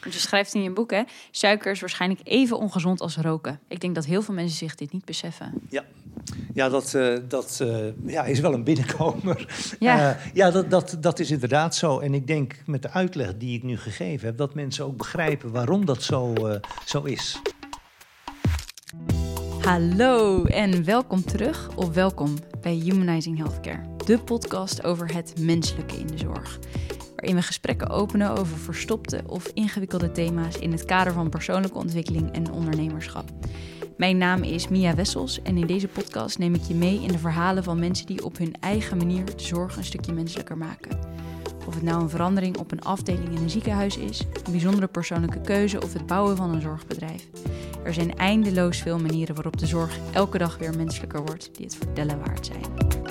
Want je schrijft in je boek, hè, suiker is waarschijnlijk even ongezond als roken. Ik denk dat heel veel mensen zich dit niet beseffen. Ja, ja dat, uh, dat uh, ja, is wel een binnenkomer. Ja, uh, ja dat, dat, dat is inderdaad zo. En ik denk met de uitleg die ik nu gegeven heb... dat mensen ook begrijpen waarom dat zo, zo is. Hallo en welkom terug of welkom bij Humanizing Healthcare. De podcast over het menselijke in de zorg waarin we gesprekken openen over verstopte of ingewikkelde thema's in het kader van persoonlijke ontwikkeling en ondernemerschap. Mijn naam is Mia Wessels en in deze podcast neem ik je mee in de verhalen van mensen die op hun eigen manier de zorg een stukje menselijker maken. Of het nou een verandering op een afdeling in een ziekenhuis is, een bijzondere persoonlijke keuze of het bouwen van een zorgbedrijf. Er zijn eindeloos veel manieren waarop de zorg elke dag weer menselijker wordt die het vertellen waard zijn.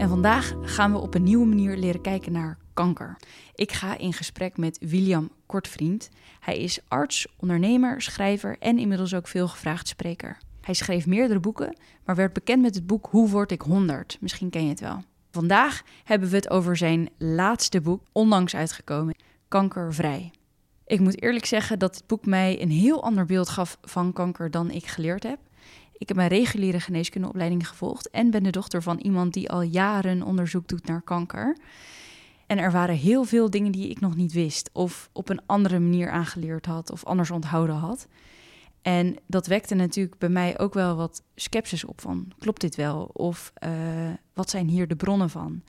En vandaag gaan we op een nieuwe manier leren kijken naar kanker. Ik ga in gesprek met William Kortvriend. Hij is arts, ondernemer, schrijver en inmiddels ook veel gevraagd spreker. Hij schreef meerdere boeken, maar werd bekend met het boek Hoe word ik 100? Misschien ken je het wel. Vandaag hebben we het over zijn laatste boek, onlangs uitgekomen, Kankervrij. Ik moet eerlijk zeggen dat dit boek mij een heel ander beeld gaf van kanker dan ik geleerd heb. Ik heb mijn reguliere geneeskundeopleiding gevolgd en ben de dochter van iemand die al jaren onderzoek doet naar kanker. En er waren heel veel dingen die ik nog niet wist, of op een andere manier aangeleerd had, of anders onthouden had. En dat wekte natuurlijk bij mij ook wel wat sceptisch op van, klopt dit wel? Of uh, wat zijn hier de bronnen van?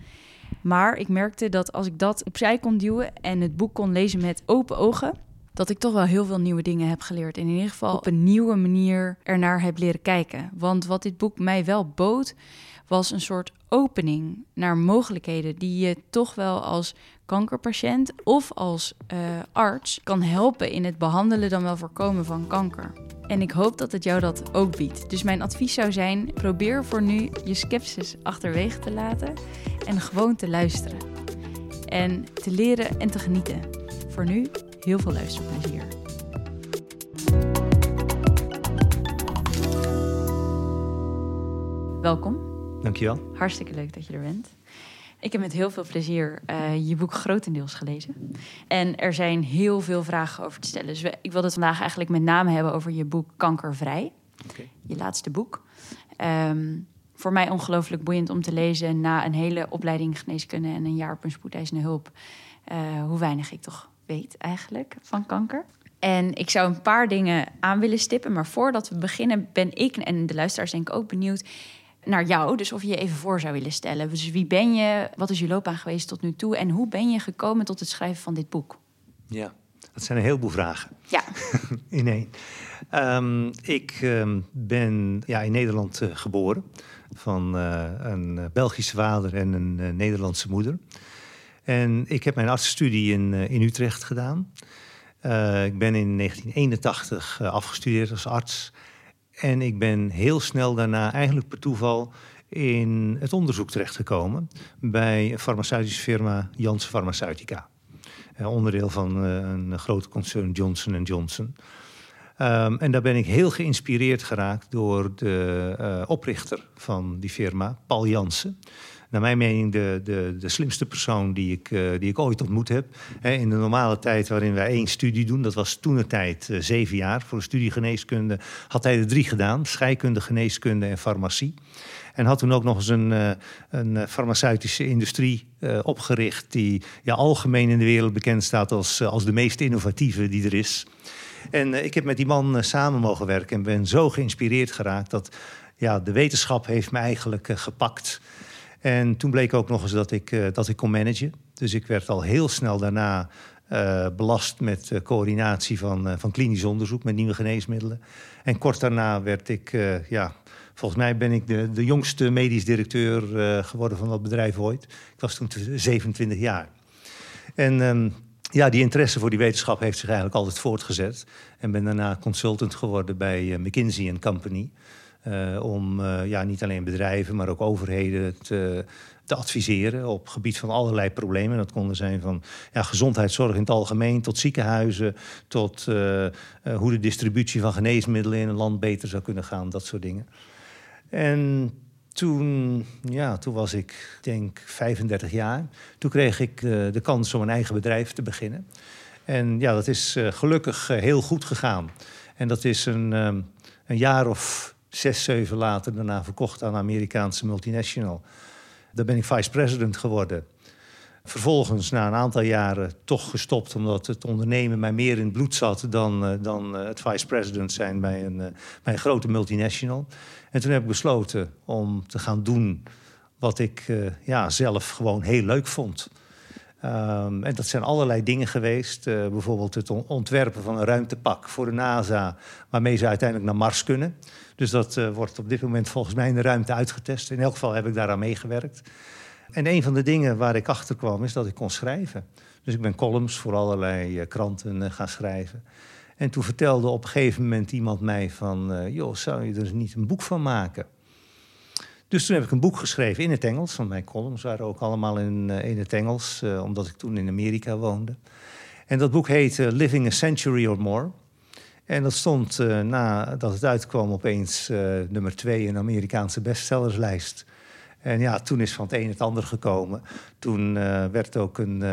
Maar ik merkte dat als ik dat opzij kon duwen en het boek kon lezen met open ogen, dat ik toch wel heel veel nieuwe dingen heb geleerd. En in ieder geval op een nieuwe manier ernaar heb leren kijken. Want wat dit boek mij wel bood, was een soort opening naar mogelijkheden die je toch wel als kankerpatiënt of als uh, arts kan helpen in het behandelen dan wel voorkomen van kanker. En ik hoop dat het jou dat ook biedt. Dus mijn advies zou zijn: probeer voor nu je sceptisch achterwege te laten en gewoon te luisteren. En te leren en te genieten. Voor nu heel veel luisterplezier. Welkom. Dankjewel. Hartstikke leuk dat je er bent. Ik heb met heel veel plezier uh, je boek grotendeels gelezen. En er zijn heel veel vragen over te stellen. Dus we, ik wil het vandaag eigenlijk met name hebben over je boek Kankervrij. Okay. Je laatste boek. Um, voor mij ongelooflijk boeiend om te lezen na een hele opleiding geneeskunde en een jaar op een spoedeisende hulp. Uh, hoe weinig ik toch weet eigenlijk van kanker. En ik zou een paar dingen aan willen stippen. Maar voordat we beginnen, ben ik en de luisteraars denk ik ook benieuwd naar jou. Dus of je je even voor zou willen stellen. Dus wie ben je? Wat is je loopbaan geweest tot nu toe? En hoe ben je gekomen tot het schrijven van dit boek? Ja, dat zijn een heleboel vragen. Ja. in één. Um, ik um, ben ja, in Nederland uh, geboren. Van uh, een Belgische vader en een uh, Nederlandse moeder. En ik heb mijn artsstudie in, uh, in Utrecht gedaan. Uh, ik ben in 1981 uh, afgestudeerd als arts. En ik ben heel snel daarna, eigenlijk per toeval, in het onderzoek terechtgekomen bij een farmaceutische firma Janssen Pharmaceutica. onderdeel van een grote concern Johnson Johnson. Um, en daar ben ik heel geïnspireerd geraakt door de oprichter van die firma, Paul Janssen naar mijn mening de, de, de slimste persoon die ik, uh, die ik ooit ontmoet heb. He, in de normale tijd waarin wij één studie doen, dat was toen de tijd uh, zeven jaar voor een studie geneeskunde, had hij er drie gedaan: scheikunde, geneeskunde en farmacie. En had toen ook nog eens een, uh, een farmaceutische industrie opgericht, die ja, algemeen in de wereld bekend staat als, als de meest innovatieve die er is. En ik heb met die man samen mogen werken en ben zo geïnspireerd geraakt dat ja, de wetenschap heeft me eigenlijk gepakt. En toen bleek ook nog eens dat ik, uh, dat ik kon managen. Dus ik werd al heel snel daarna uh, belast met uh, coördinatie van, van klinisch onderzoek met nieuwe geneesmiddelen. En kort daarna werd ik, ja, volgens mij ben ik de, de jongste medisch directeur geworden van dat bedrijf ooit. Ik was toen 27 jaar. En um, ja, die interesse voor die wetenschap heeft zich eigenlijk altijd voortgezet. En ben daarna consultant geworden bij McKinsey Company. Uh, om uh, ja, niet alleen bedrijven, maar ook overheden te, te, adviseren op gebied van allerlei problemen. Dat konden zijn van ja, gezondheidszorg in het algemeen tot ziekenhuizen, tot uh, hoe de distributie van geneesmiddelen in een land beter zou kunnen gaan, dat soort dingen. En toen, ja, toen was ik, denk 35 jaar. Toen kreeg ik de kans om een eigen bedrijf te beginnen. En ja, dat is gelukkig heel goed gegaan. En dat is een, een jaar of zes, zeven later daarna verkocht aan een Amerikaanse multinational. Daar ben ik vice-president geworden. Vervolgens, na een aantal jaren, toch gestopt... omdat het ondernemen mij meer in het bloed zat... dan, uh, dan uh, het vice-president zijn bij een, uh, bij grote multinational. En toen heb ik besloten om te gaan doen... wat ik ja, zelf gewoon heel leuk vond. Um, en dat zijn allerlei dingen geweest. bijvoorbeeld het ontwerpen van een ruimtepak voor de NASA... waarmee ze uiteindelijk naar Mars kunnen... Dus dat uh, wordt op dit moment volgens mij in de ruimte uitgetest. In elk geval heb ik daaraan meegewerkt. En een van de dingen waar ik achter kwam is dat ik kon schrijven. Dus ik ben columns voor allerlei uh, kranten uh, gaan schrijven. En toen vertelde op een gegeven moment iemand mij van... joh, zou je er niet een boek van maken? Dus toen heb ik een boek geschreven in het Engels. Want mijn columns waren ook allemaal in, in het Engels. omdat ik toen in Amerika woonde. En dat boek heet Living a Century or More. En dat stond uh, nadat het uitkwam opeens uh, nummer twee in de Amerikaanse bestsellerslijst. En ja, toen is van het een het ander gekomen. Toen uh, werd ook een,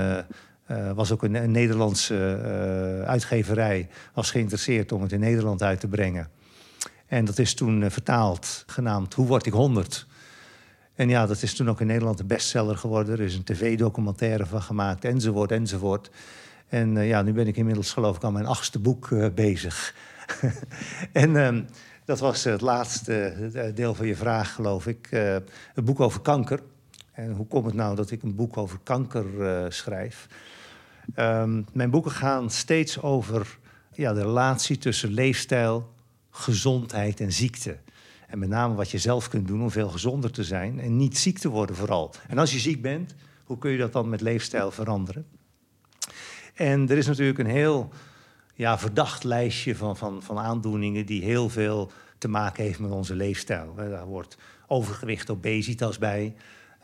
was ook een, een Nederlandse uitgeverij was geïnteresseerd om het in Nederland uit te brengen. En dat is toen vertaald, genaamd Hoe word ik 100? En ja, dat is toen ook in Nederland een bestseller geworden. Er is een tv-documentaire van gemaakt, enzovoort, enzovoort. En uh, ja, nu ben ik inmiddels geloof ik aan mijn achtste boek uh, bezig. en um, dat was het laatste deel van je vraag, geloof ik. Uh, een boek over kanker. En hoe komt het nou dat ik een boek over kanker schrijf? Um, mijn boeken gaan steeds over ja, de relatie tussen leefstijl, gezondheid en ziekte. En met name wat je zelf kunt doen om veel gezonder te zijn en niet ziek te worden vooral. En als je ziek bent, hoe kun je dat dan met leefstijl veranderen? En er is natuurlijk een heel ja, verdacht lijstje van, van, van aandoeningen die heel veel te maken heeft met onze leefstijl. Daar hoort overgewicht, obesitas bij.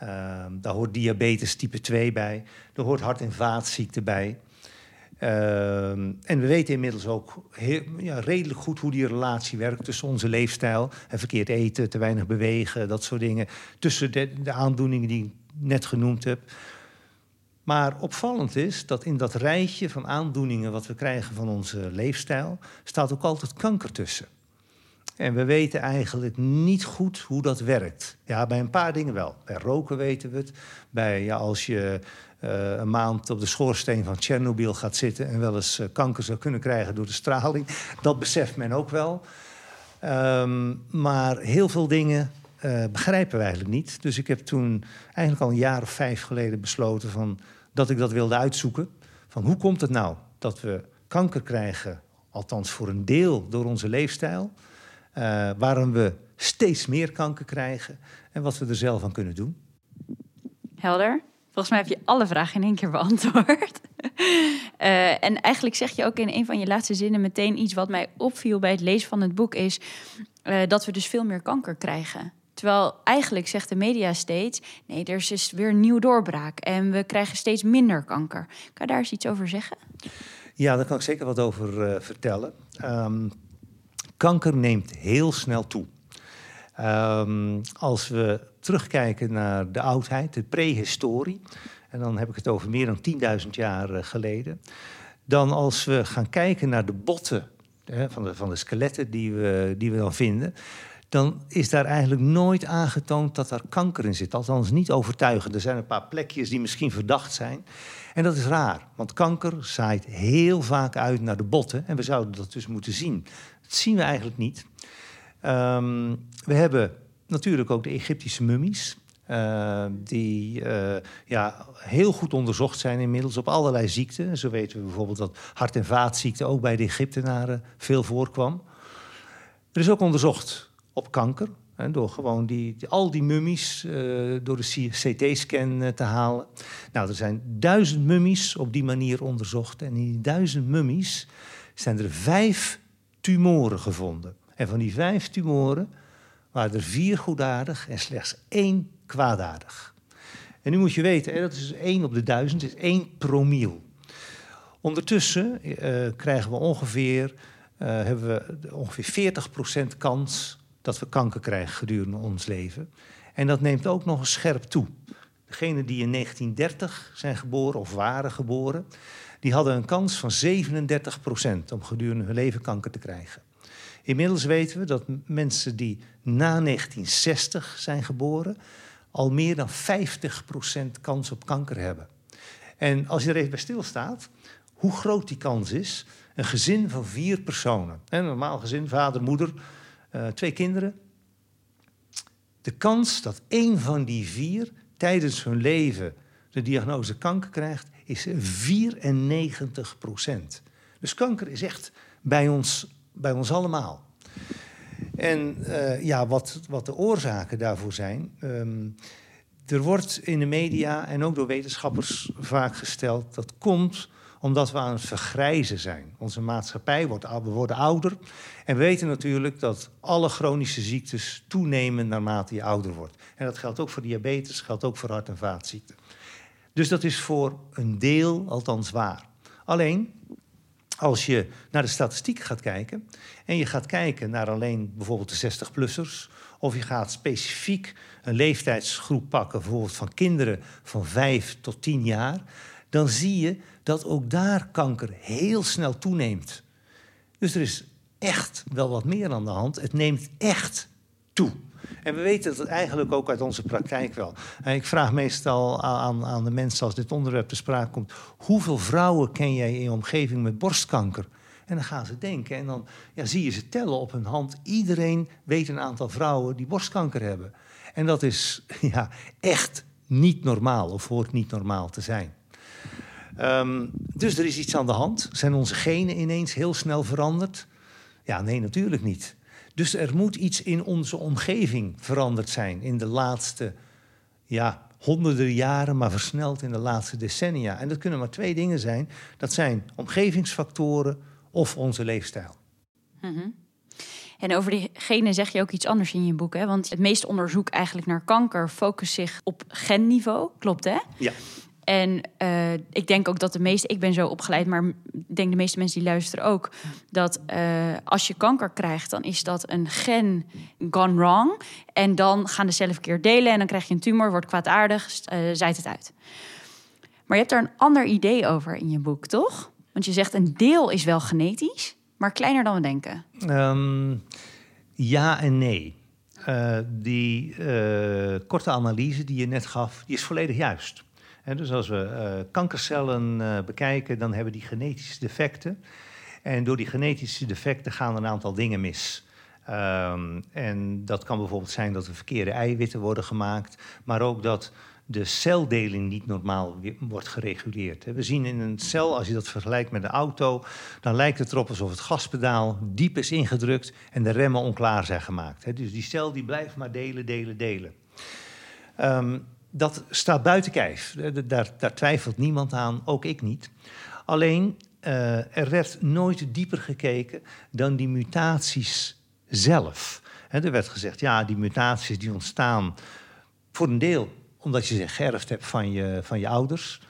Uh, daar hoort diabetes type 2 bij. Daar hoort hart- en vaatziekten bij. Uh, en we weten inmiddels ook heel, ja, redelijk goed hoe die relatie werkt tussen onze leefstijl en verkeerd eten, te weinig bewegen, dat soort dingen. Tussen de, de aandoeningen die ik net genoemd heb. Maar opvallend is dat in dat rijtje van aandoeningen wat we krijgen van onze leefstijl, staat ook altijd kanker tussen. En we weten eigenlijk niet goed hoe dat werkt. Ja, bij een paar dingen wel. Bij roken weten we het. Bij ja, als je uh, een maand op de schoorsteen van Tsjernobyl gaat zitten en wel eens uh, kanker zou kunnen krijgen door de straling, dat beseft men ook wel. Um, maar heel veel dingen uh, begrijpen we eigenlijk niet. Dus ik heb toen eigenlijk al een jaar of vijf geleden besloten van dat ik dat wilde uitzoeken. Van hoe komt het nou dat we kanker krijgen, althans voor een deel door onze leefstijl, uh, waarom we steeds meer kanker krijgen en wat we er zelf aan kunnen doen. Helder. Volgens mij heb je alle vragen in één keer beantwoord. uh, en eigenlijk zeg je ook in een van je laatste zinnen meteen iets wat mij opviel bij het lezen van het boek, is uh, dat we dus veel meer kanker krijgen. Terwijl eigenlijk zegt de media steeds: nee, er is dus weer een nieuw doorbraak en we krijgen steeds minder kanker. Kan je daar eens iets over zeggen? Ja, daar kan ik zeker wat over uh, vertellen. Um, kanker neemt heel snel toe. Um, als we terugkijken naar de oudheid, de prehistorie, en dan heb ik het over meer dan 10.000 jaar uh, geleden, dan als we gaan kijken naar de botten van, de, van de skeletten die we, die we dan vinden, dan is daar eigenlijk nooit aangetoond dat er kanker in zit. Althans niet overtuigend. Er zijn een paar plekjes die misschien verdacht zijn. En dat is raar, want kanker zaait heel vaak uit naar de botten. En we zouden dat dus moeten zien. Dat zien we eigenlijk niet. Um, we hebben natuurlijk ook de Egyptische mummies. Uh, die uh, ja, heel goed onderzocht zijn inmiddels op allerlei ziekten. Zo weten we bijvoorbeeld dat hart- en vaatziekten ook bij de Egyptenaren veel voorkwam. Er is ook onderzocht op kanker. Hè, door gewoon die, al die mummies uh, door de CT-scan uh, te halen. Nou, er zijn duizend mummies op die manier onderzocht. En in die duizend mummies zijn er vijf tumoren gevonden. En van die vijf tumoren waren er vier goedaardig en slechts één kwaadaardig. En nu moet je weten, hè, dat is één op de duizend, is één promiel. Ondertussen uh, krijgen we ongeveer, hebben we ongeveer 40% kans dat we kanker krijgen gedurende ons leven. En dat neemt ook nog eens scherp toe. Degenen die in 1930 zijn geboren of waren geboren, die hadden een kans van 37% om gedurende hun leven kanker te krijgen. Inmiddels weten we dat mensen die na 1960 zijn geboren al meer dan 50% kans op kanker hebben. En als je er even bij stilstaat, hoe groot die kans is, een gezin van vier personen, een normaal gezin, vader, moeder, uh, twee kinderen. De kans dat één van die vier tijdens hun leven de diagnose kanker krijgt, is 94% Dus kanker is echt bij ons, bij ons allemaal. En uh, ja, wat, wat de oorzaken daarvoor zijn. Um, er wordt in de media en ook door wetenschappers vaak gesteld dat komt omdat we aan het vergrijzen zijn. Onze maatschappij wordt, we worden ouder. En we weten natuurlijk dat alle chronische ziektes toenemen naarmate je ouder wordt. En dat geldt ook voor diabetes, geldt ook voor hart- en vaatziekten. Dus dat is voor een deel althans waar. Alleen, als je naar de statistiek gaat kijken en je gaat kijken naar alleen bijvoorbeeld de 60-plussers, of je gaat specifiek een leeftijdsgroep pakken, bijvoorbeeld van kinderen van 5 tot 10 jaar, dan zie je dat ook daar kanker heel snel toeneemt. Dus er is echt wel wat meer aan de hand. Het neemt echt toe. En we weten het eigenlijk ook uit onze praktijk wel. Ik vraag meestal aan, aan de mensen als dit onderwerp te sprake komt: hoeveel vrouwen ken jij in je omgeving met borstkanker? En dan gaan ze denken en dan ja, zie je ze tellen op hun hand. Iedereen weet een aantal vrouwen die borstkanker hebben. En dat is ja, echt niet normaal of hoort niet normaal te zijn. Um, dus er is iets aan de hand. Zijn onze genen ineens heel snel veranderd? Ja, nee, natuurlijk niet. Dus er moet iets in onze omgeving veranderd zijn in de laatste ja, honderden jaren, maar versneld in de laatste decennia. En dat kunnen maar twee dingen zijn. Dat zijn omgevingsfactoren of onze leefstijl. Mm En over die genen zeg je ook iets anders in je boek. Hè? Want het meeste onderzoek eigenlijk naar kanker focust zich op genniveau. Klopt hè? Ja. En uh, ik denk ook dat de meeste, ik ben zo opgeleid, maar ik denk de meeste mensen die luisteren ook, dat uh, als je kanker krijgt, dan is dat een gen gone wrong. En dan gaan de cellen verkeerd delen en dan krijg je een tumor, wordt kwaadaardig, uh, zijt het uit. Maar je hebt daar een ander idee over in je boek, toch? Want je zegt een deel is wel genetisch, maar kleiner dan we denken. Um, ja en nee. Die korte analyse die je net gaf, die is volledig juist. Dus als we uh, kankercellen bekijken, dan hebben die genetische defecten. En door die genetische defecten gaan een aantal dingen mis. Um, en dat kan bijvoorbeeld zijn dat er verkeerde eiwitten worden gemaakt, maar ook dat de celdeling niet normaal wordt gereguleerd. We zien in een cel, als je dat vergelijkt met een auto, dan lijkt het erop alsof het gaspedaal diep is ingedrukt en de remmen onklaar zijn gemaakt. Dus die cel die blijft maar delen, delen, delen. Um, dat staat buiten kijf. Daar, daar, twijfelt niemand aan, ook ik niet. Alleen, uh, er werd nooit dieper gekeken dan die mutaties zelf. Er werd gezegd, ja, die mutaties die ontstaan voor een deel omdat je ze geërfd hebt van je, van je ouders.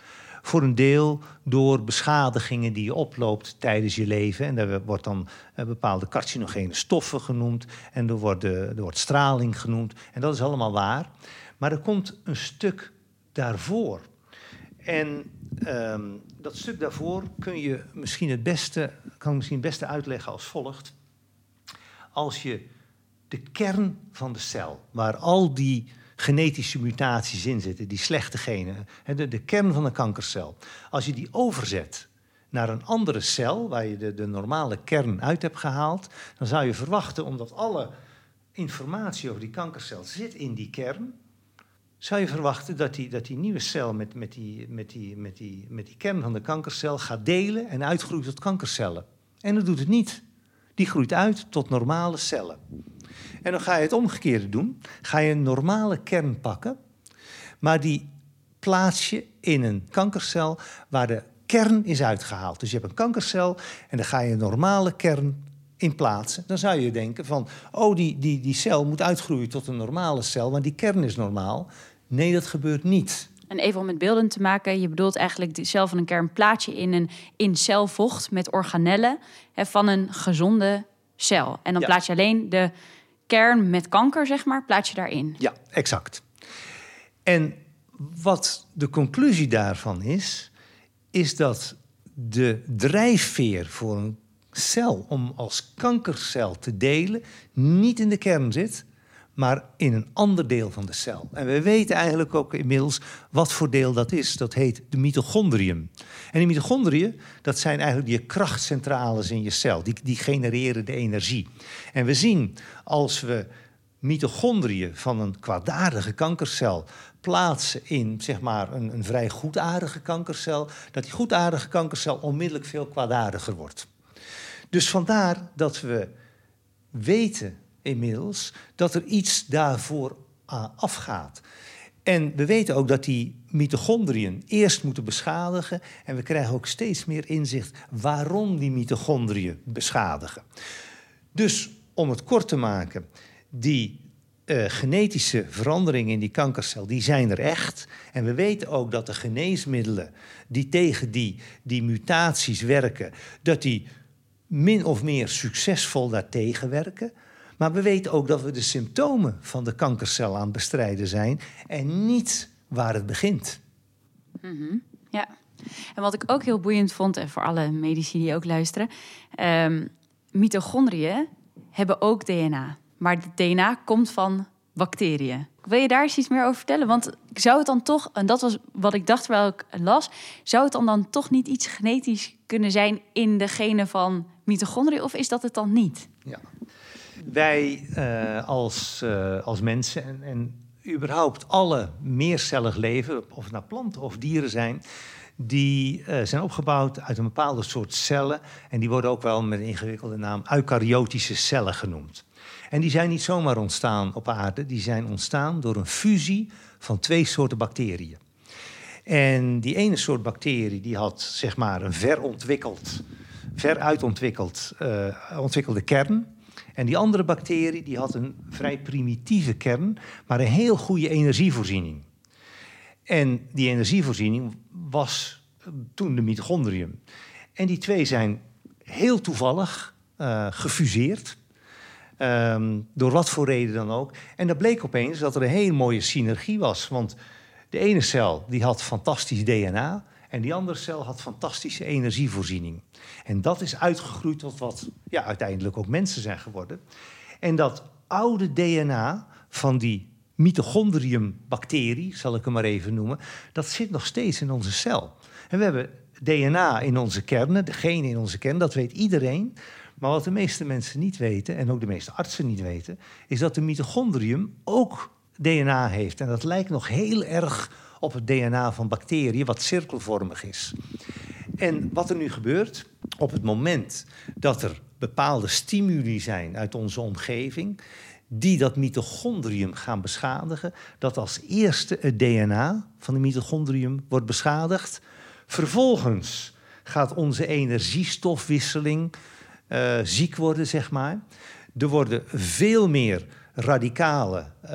Voor een deel door beschadigingen die je oploopt tijdens je leven. En daar wordt dan uh, bepaalde carcinogene stoffen genoemd. En er er wordt straling genoemd. En dat is allemaal waar. Maar er komt een stuk daarvoor. En um, dat stuk daarvoor kun je misschien het beste, kan misschien het beste uitleggen als volgt. Als je de kern van de cel, waar al die genetische mutaties in zitten, die slechte genen, de, de kern van een kankercel. Als je die overzet naar een andere cel, waar je de, de normale kern uit hebt gehaald, dan zou je verwachten, omdat alle informatie over die kankercel zit in die kern, zou je verwachten dat die, dat die nieuwe cel met, met, die, met, die, met, die, met die kern van de kankercel gaat delen en uitgroeit tot kankercellen. En dat doet het niet. Die groeit uit tot normale cellen. En dan ga je het omgekeerde doen. Ga je een normale kern pakken, maar die plaats je in een kankercel waar de kern is uitgehaald. Dus je hebt een kankercel en dan ga je een normale kern in plaatsen. Dan zou je denken van, oh, die, die, die cel moet uitgroeien tot een normale cel, want die kern is normaal. Nee, dat gebeurt niet. En even om met beelden te maken, je bedoelt eigenlijk de cel van een kern plaats je in een in celvocht met organellen hè, van een gezonde cel. En dan ja. plaats je alleen de kern met kanker, zeg maar, plaats je daarin. Ja, exact. En wat de conclusie daarvan is, is dat de drijfveer voor een cel om als kankercel te delen niet in de kern zit, maar in een ander deel van de cel. En we weten eigenlijk ook inmiddels wat voor deel dat is. Dat heet de mitochondrium. En die mitochondriën, dat zijn eigenlijk die krachtcentrales in je cel. Die, die genereren de energie. En we zien als we mitochondriën van een kwaadaardige kankercel plaatsen in zeg maar, een, een vrij goedaardige kankercel, dat die goedaardige kankercel onmiddellijk veel kwaadaardiger wordt. Dus vandaar dat we weten inmiddels dat er iets daarvoor afgaat. En we weten ook dat die mitochondriën eerst moeten beschadigen. En we krijgen ook steeds meer inzicht waarom die mitochondriën beschadigen. Dus om het kort te maken, die uh, genetische veranderingen in die kankercel, die zijn er echt. En we weten ook dat de geneesmiddelen die tegen die, die mutaties werken, dat die min of meer succesvol daartegen werken. Maar we weten ook dat we de symptomen van de kankercel aan het bestrijden zijn en niet waar het begint. Mm -hmm. Ja, en wat ik ook heel boeiend vond, en voor alle medici die ook luisteren, um, mitochondriën hebben ook DNA. Maar het DNA komt van bacteriën. Wil je daar eens iets meer over vertellen? Want zou het dan toch, en dat was wat ik dacht terwijl ik las, zou het dan, dan toch niet iets genetisch kunnen zijn in de genen van mitochondriën, of is dat het dan niet? Ja. Wij uh, als, uh, als mensen en, en überhaupt alle meercellig leven, of het nou planten of dieren zijn, die uh, zijn opgebouwd uit een bepaalde soort cellen. En die worden ook wel met een ingewikkelde naam eukaryotische cellen genoemd. En die zijn niet zomaar ontstaan op aarde, die zijn ontstaan door een fusie van twee soorten bacteriën. En die ene soort bacterie die had zeg maar een verontwikkeld, veruitontwikkeld uh, ontwikkelde kern. En die andere bacterie die had een vrij primitieve kern, maar een heel goede energievoorziening. En die energievoorziening was toen de mitochondrium. En die twee zijn heel toevallig uh, gefuseerd. Um, door wat voor reden dan ook. En dat bleek opeens dat er een hele mooie synergie was. Want de ene cel die had fantastisch DNA en die andere cel had fantastische energievoorziening. En dat is uitgegroeid tot wat ja, uiteindelijk ook mensen zijn geworden. En dat oude DNA van die mitochondriumbacterie, zal ik hem maar even noemen, dat zit nog steeds in onze cel. En we hebben DNA in onze kernen, de genen in onze kern, dat weet iedereen. Maar wat de meeste mensen niet weten, en ook de meeste artsen niet weten, is dat de mitochondrium ook DNA heeft. En dat lijkt nog heel erg op het DNA van bacteriën, wat cirkelvormig is. En wat er nu gebeurt, op het moment dat er bepaalde stimuli zijn uit onze omgeving, die dat mitochondrium gaan beschadigen, dat als eerste het DNA van de mitochondrium wordt beschadigd. Vervolgens gaat onze energiestofwisseling uh, ziek worden, zeg maar. Er worden veel meer radicalen, uh,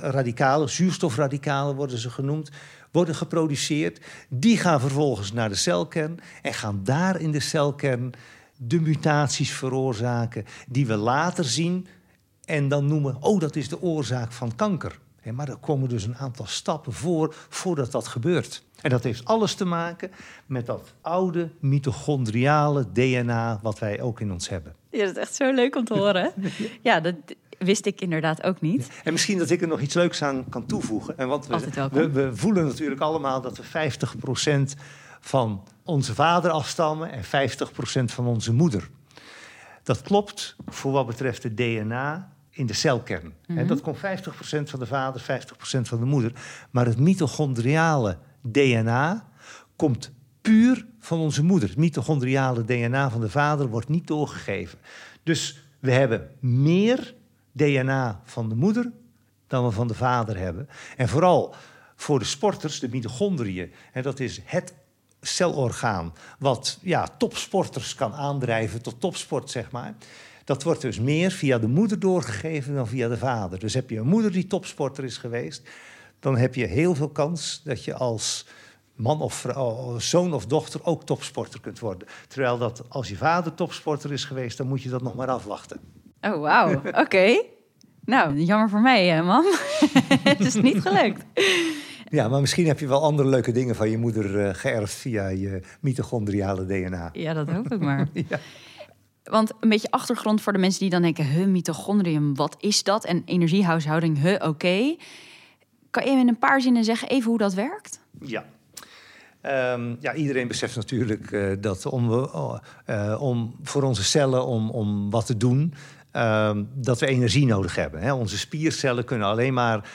radicalen, zuurstofradicalen worden ze genoemd, worden geproduceerd. Die gaan vervolgens naar de celkern en gaan daar in de celkern de mutaties veroorzaken die we later zien en dan noemen, oh dat is de oorzaak van kanker. Maar er komen dus een aantal stappen voor voordat dat gebeurt. En dat heeft alles te maken met dat oude mitochondriale DNA wat wij ook in ons hebben. Ja, dat is echt zo leuk om te horen. ja, dat wist ik inderdaad ook niet. En misschien dat ik er nog iets leuks aan kan toevoegen. En want we, we, we voelen natuurlijk allemaal dat we 50% van onze vader afstammen en 50% van onze moeder. Dat klopt voor wat betreft het DNA in de celkern. Mm -hmm. dat komt 50% van de vader, 50% van de moeder. Maar het mitochondriale DNA komt puur van onze moeder. Het mitochondriale DNA van de vader wordt niet doorgegeven. Dus we hebben meer DNA van de moeder dan we van de vader hebben. En vooral voor de sporters, de mitochondriën, en dat is het celorgaan wat ja, topsporters kan aandrijven tot topsport, zeg maar. Dat wordt dus meer via de moeder doorgegeven dan via de vader. Dus heb je een moeder die topsporter is geweest, dan heb je heel veel kans dat je als man of vrouw, zoon of dochter ook topsporter kunt worden. Terwijl dat als je vader topsporter is geweest, dan moet je dat nog maar afwachten. Oh, wauw. Oké. Nou, jammer voor mij, man. het is niet gelukt. Ja, maar misschien heb je wel andere leuke dingen van je moeder uh, geërfd via je mitochondriale DNA. Ja, dat hoop ik maar. ja. Want een beetje achtergrond voor de mensen die dan denken: huh, mitochondrium, wat is dat? En energiehuishouding, huh, oké. Kan je in een paar zinnen zeggen even hoe dat werkt? Ja. Ehm, ja, iedereen beseft natuurlijk uh, dat om, uh, om voor onze cellen om, om wat te doen, Ehm, dat we energie nodig hebben. Hè. Onze spiercellen kunnen alleen maar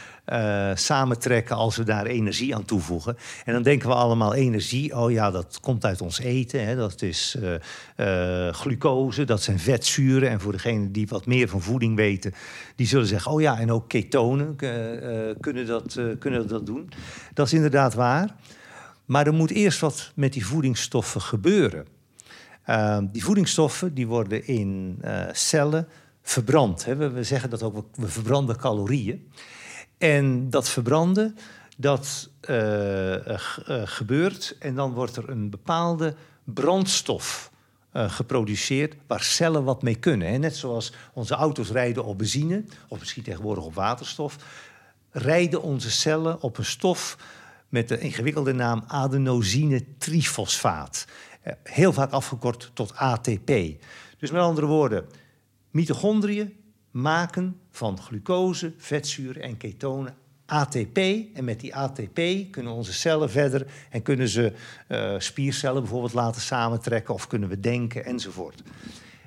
samentrekken als we daar energie aan toevoegen. En dan denken we allemaal energie, oh ja, dat komt uit ons eten. Hè. Dat is glucose, dat zijn vetzuren. En voor degenen die wat meer van voeding weten, die zullen zeggen, oh ja, en ook ketonen kunnen, dat, kunnen dat doen. Dat is inderdaad waar. Maar er moet eerst wat met die voedingsstoffen gebeuren. Ehm, die voedingsstoffen die worden in cellen verbrand. Hè. We, zeggen dat ook, we verbranden calorieën. En dat verbranden, dat uh, uh, gebeurt en dan wordt er een bepaalde brandstof geproduceerd waar cellen wat mee kunnen. Hè. Net zoals onze auto's rijden op benzine, of misschien tegenwoordig op waterstof, rijden onze cellen op een stof met de ingewikkelde naam adenosine trifosfaat. Heel vaak afgekort tot ATP. Dus met andere woorden, Mitochondriën maken van glucose, vetzuren en ketonen ATP. En met die ATP kunnen onze cellen verder en kunnen ze uh, spiercellen bijvoorbeeld laten samentrekken of kunnen we denken enzovoort.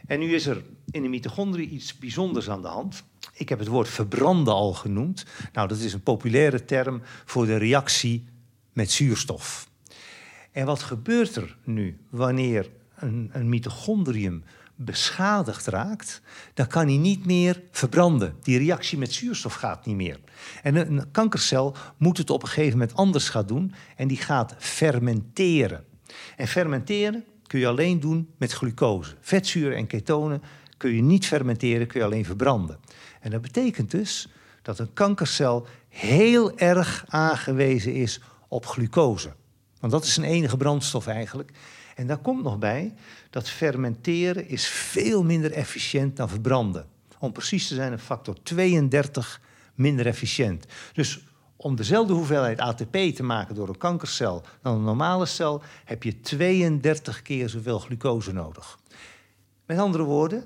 En nu is er in de mitochondriën iets bijzonders aan de hand. Ik heb het woord verbranden al genoemd. Nou, dat is een populaire term voor de reactie met zuurstof. En wat gebeurt er nu wanneer een, mitochondrium beschadigd raakt, dan kan hij niet meer verbranden. Die reactie met zuurstof gaat niet meer. En een kankercel moet het op een gegeven moment anders gaan doen en die gaat fermenteren. En fermenteren kun je alleen doen met glucose. Vetzuren en ketonen kun je niet fermenteren, kun je alleen verbranden. En dat betekent dus dat een kankercel heel erg aangewezen is op glucose. Want dat is zijn enige brandstof eigenlijk. En daar komt nog bij dat fermenteren is veel minder efficiënt dan verbranden. Om precies te zijn een factor 32 minder efficiënt. Dus om dezelfde hoeveelheid ATP te maken door een kankercel dan een normale cel, heb je 32 keer zoveel glucose nodig. Met andere woorden,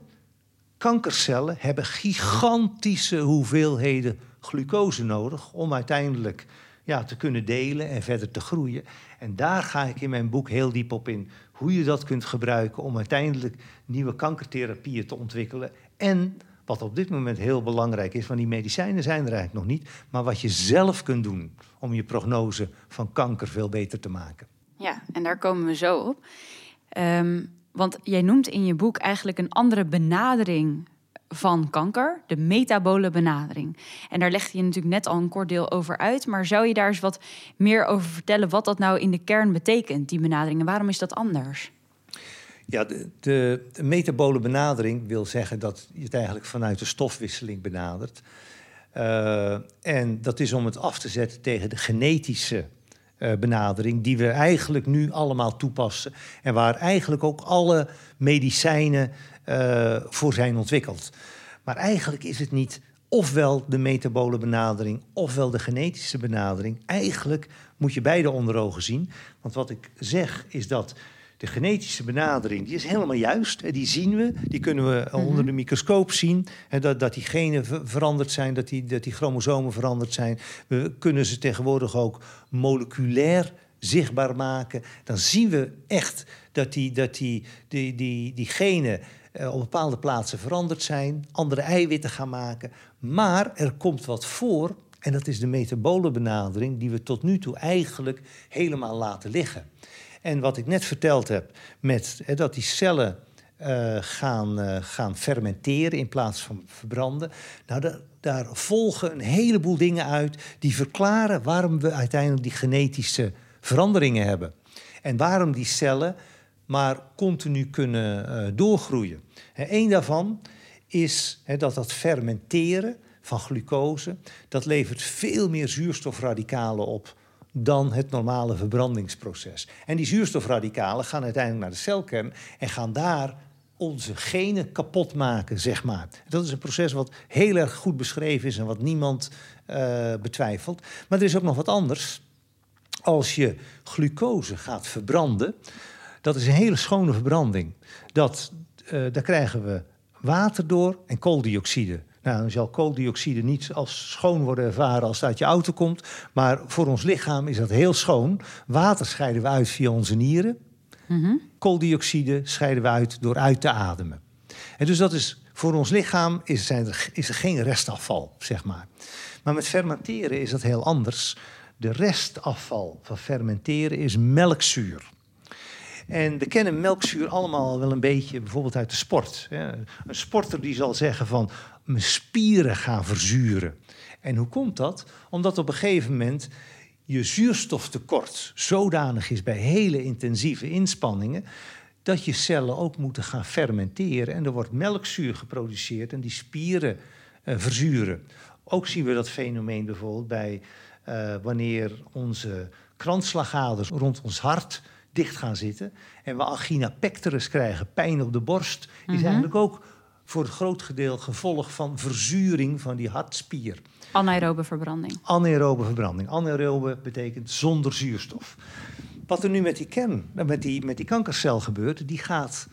kankercellen hebben gigantische hoeveelheden glucose nodig om uiteindelijk ja, te kunnen delen en verder te groeien. En daar ga ik in mijn boek heel diep op in. Hoe je dat kunt gebruiken om uiteindelijk nieuwe kankertherapieën te ontwikkelen. En wat op dit moment heel belangrijk is, want die medicijnen zijn er eigenlijk nog niet. Maar wat je zelf kunt doen om je prognose van kanker veel beter te maken. Ja, en daar komen we zo op. Um, want jij noemt in je boek eigenlijk een andere benadering van kanker, de metabole benadering. En daar legde je natuurlijk net al een kort deel over uit, maar zou je daar eens wat meer over vertellen wat dat nou in de kern betekent, die benadering, en waarom is dat anders? Ja, de, de, metabole benadering wil zeggen dat je het eigenlijk vanuit de stofwisseling benadert. Uh, en dat is om het af te zetten tegen de genetische uh, benadering, die we eigenlijk nu allemaal toepassen. En waar eigenlijk ook alle medicijnen uh, voor zijn ontwikkeld. Maar eigenlijk is het niet ofwel de metabole benadering ofwel de genetische benadering. Eigenlijk moet je beide onder ogen zien. Want wat ik zeg is dat de genetische benadering, die is helemaal juist. Die zien we, die kunnen we mhm. onder de microscoop zien. Dat, dat die genen veranderd zijn, dat die, dat die chromosomen veranderd zijn. We kunnen ze tegenwoordig ook moleculair zichtbaar maken. Dan zien we echt dat die, dat die, die, die, die genen uh, op bepaalde plaatsen veranderd zijn, andere eiwitten gaan maken. Maar er komt wat voor, en dat is de metabole benadering, die we tot nu toe eigenlijk helemaal laten liggen. En wat ik net verteld heb, met, dat die cellen uh, gaan, uh, gaan fermenteren in plaats van verbranden. Nou, daar volgen een heleboel dingen uit die verklaren waarom we uiteindelijk die genetische veranderingen hebben. En waarom die cellen maar continu kunnen uh, doorgroeien. Eén daarvan is dat dat fermenteren van glucose, dat levert veel meer zuurstofradicalen op dan het normale verbrandingsproces. En die zuurstofradicalen gaan uiteindelijk naar de celkern en gaan daar onze genen kapot maken, zeg maar. Dat is een proces wat heel erg goed beschreven is en wat niemand uh, betwijfelt. Maar er is ook nog wat anders. Als je glucose gaat verbranden, dat is een hele schone verbranding. Dat, uh, daar krijgen we water door en kooldioxide. Nou, dan zal kooldioxide niet als schoon worden ervaren als het uit je auto komt. Maar voor ons lichaam is dat heel schoon. Water scheiden we uit via onze nieren. Mm Kooldioxide scheiden we uit door uit te ademen. En dus dat is voor ons lichaam is, zijn er, is er geen restafval, zeg maar. Maar met fermenteren is dat heel anders. De restafval van fermenteren is melkzuur. En we kennen melkzuur allemaal wel een beetje, bijvoorbeeld uit de sport. Een sporter die zal zeggen van mijn spieren gaan verzuren. En hoe komt dat? Omdat op een gegeven moment je zuurstoftekort zodanig is bij hele intensieve inspanningen dat je cellen ook moeten gaan fermenteren en er wordt melkzuur geproduceerd en die spieren uh, verzuren. Ook zien we dat fenomeen bijvoorbeeld bij uh, wanneer onze kransslagaders rond ons hart dicht gaan zitten en we angina pectoris krijgen, pijn op de borst, is mm -hmm. eigenlijk ook voor een groot gedeelte gevolg van verzuring van die hartspier. Anaerobe verbranding. Anaerobe verbranding. Anaerobe betekent zonder zuurstof. Wat er nu met die kern, met die, met die kankercel gebeurt, die gaat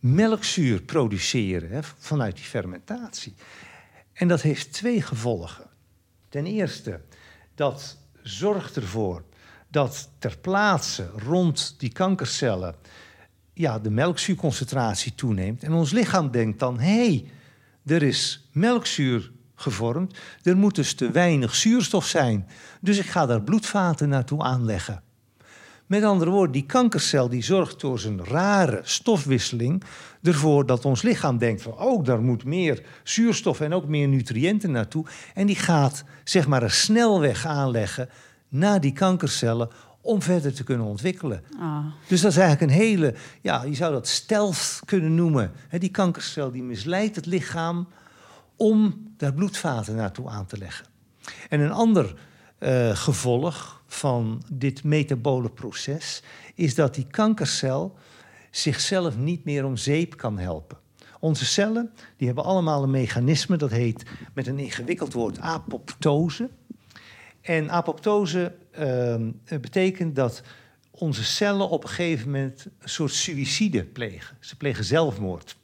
melkzuur produceren hè, vanuit die fermentatie. En dat heeft twee gevolgen. Ten eerste, dat zorgt ervoor dat ter plaatse rond die kankercellen ja, de melkzuurconcentratie toeneemt. En ons lichaam denkt dan: hé, hey, er is melkzuur gevormd. Er moet dus te weinig zuurstof zijn. Dus ik ga daar bloedvaten naartoe aanleggen. Met andere woorden, die kankercel die zorgt door zijn rare stofwisseling ervoor dat ons lichaam denkt van oh, daar moet meer zuurstof en ook meer nutriënten naartoe. En die gaat zeg maar een snelweg aanleggen naar die kankercellen om verder te kunnen ontwikkelen. Oh. Dus dat is eigenlijk een hele, ja, je zou dat stealth kunnen noemen. die kankercel die misleidt het lichaam om daar bloedvaten naartoe aan te leggen. En een ander uh, gevolg van dit metabole proces is dat die kankercel zichzelf niet meer om zeep kan helpen. Onze cellen die hebben allemaal een mechanisme dat heet met een ingewikkeld woord apoptose. En apoptose uh, betekent dat onze cellen op een gegeven moment een soort suïcide plegen. Ze plegen zelfmoord.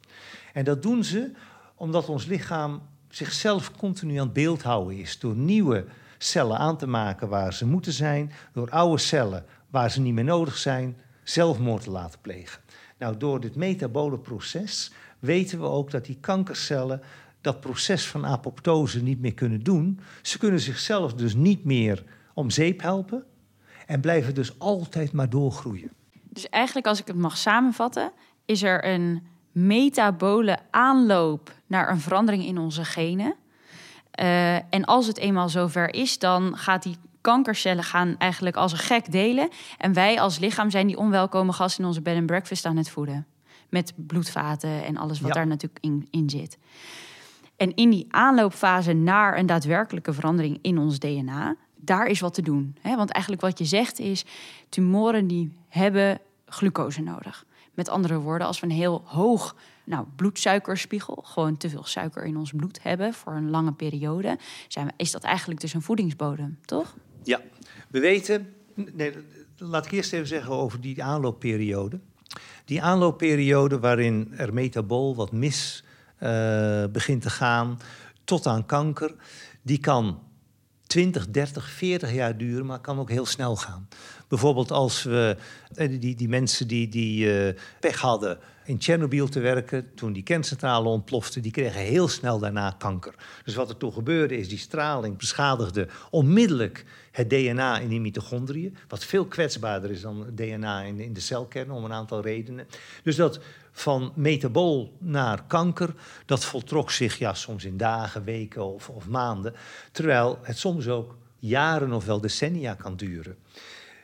En dat doen ze omdat ons lichaam zichzelf continu aan het beeld houden is. Door nieuwe cellen aan te maken waar ze moeten zijn. Door oude cellen waar ze niet meer nodig zijn. Zelfmoord te laten plegen. Nou, door dit metabole proces weten we ook dat die kankercellen dat proces van apoptose niet meer kunnen doen. Ze kunnen zichzelf dus niet meer om zeep helpen en blijven dus altijd maar doorgroeien. Dus eigenlijk, als ik het mag samenvatten, is er een metabole aanloop naar een verandering in onze genen. Uh, en als het eenmaal zover is, dan gaat die kankercellen gaan eigenlijk als een gek delen. En wij als lichaam zijn die onwelkome gast in onze bed and breakfast aan het voeden. Met bloedvaten en alles wat ja. daar natuurlijk in, in zit. En in die aanloopfase naar een daadwerkelijke verandering in ons DNA, daar is wat te doen. Want eigenlijk wat je zegt is, tumoren die hebben glucose nodig. Met andere woorden, als we een heel hoog nou, bloedsuikerspiegel, gewoon te veel suiker in ons bloed hebben voor een lange periode, zijn we, is dat eigenlijk dus een voedingsbodem, toch? Ja, we weten, nee, laat ik eerst even zeggen over die aanloopperiode. Die aanloopperiode waarin er metabool wat mis uh, begint te gaan tot aan kanker, die kan 20, 30, 40 jaar duren, maar kan ook heel snel gaan. Bijvoorbeeld als we eh, die, die mensen die, die uh, pech hadden in Tsjernobyl te werken, toen die kerncentrale ontplofte, die kregen heel snel daarna kanker. Dus wat er toen gebeurde is, die straling beschadigde onmiddellijk het DNA in die mitochondriën, wat veel kwetsbaarder is dan DNA in, in de celkern om een aantal redenen. Dus dat van metabool naar kanker, dat voltrok zich ja, soms in dagen, weken of, of maanden, terwijl het soms ook jaren of wel decennia kan duren.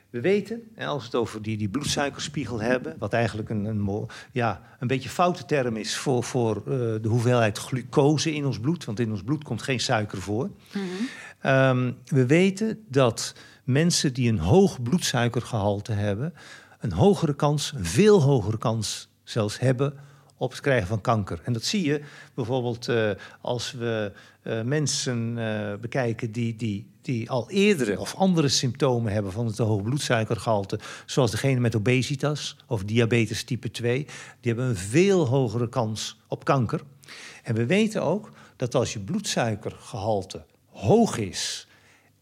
We weten, als we het over die, die bloedsuikerspiegel hebben, wat eigenlijk een, een, ja, een beetje foute term is voor, voor uh, de hoeveelheid glucose in ons bloed, want in ons bloed komt geen suiker voor. Mm -hmm. um, we weten dat mensen die een hoog bloedsuikergehalte hebben, een hogere kans, een veel hogere kans zelfs hebben op het krijgen van kanker. En dat zie je bijvoorbeeld uh, als we uh, mensen uh, bekijken die, die, die al eerdere of andere symptomen hebben van het hoog bloedsuikergehalte, zoals degene met obesitas of diabetes type 2, die hebben een veel hogere kans op kanker. En we weten ook dat als je bloedsuikergehalte hoog is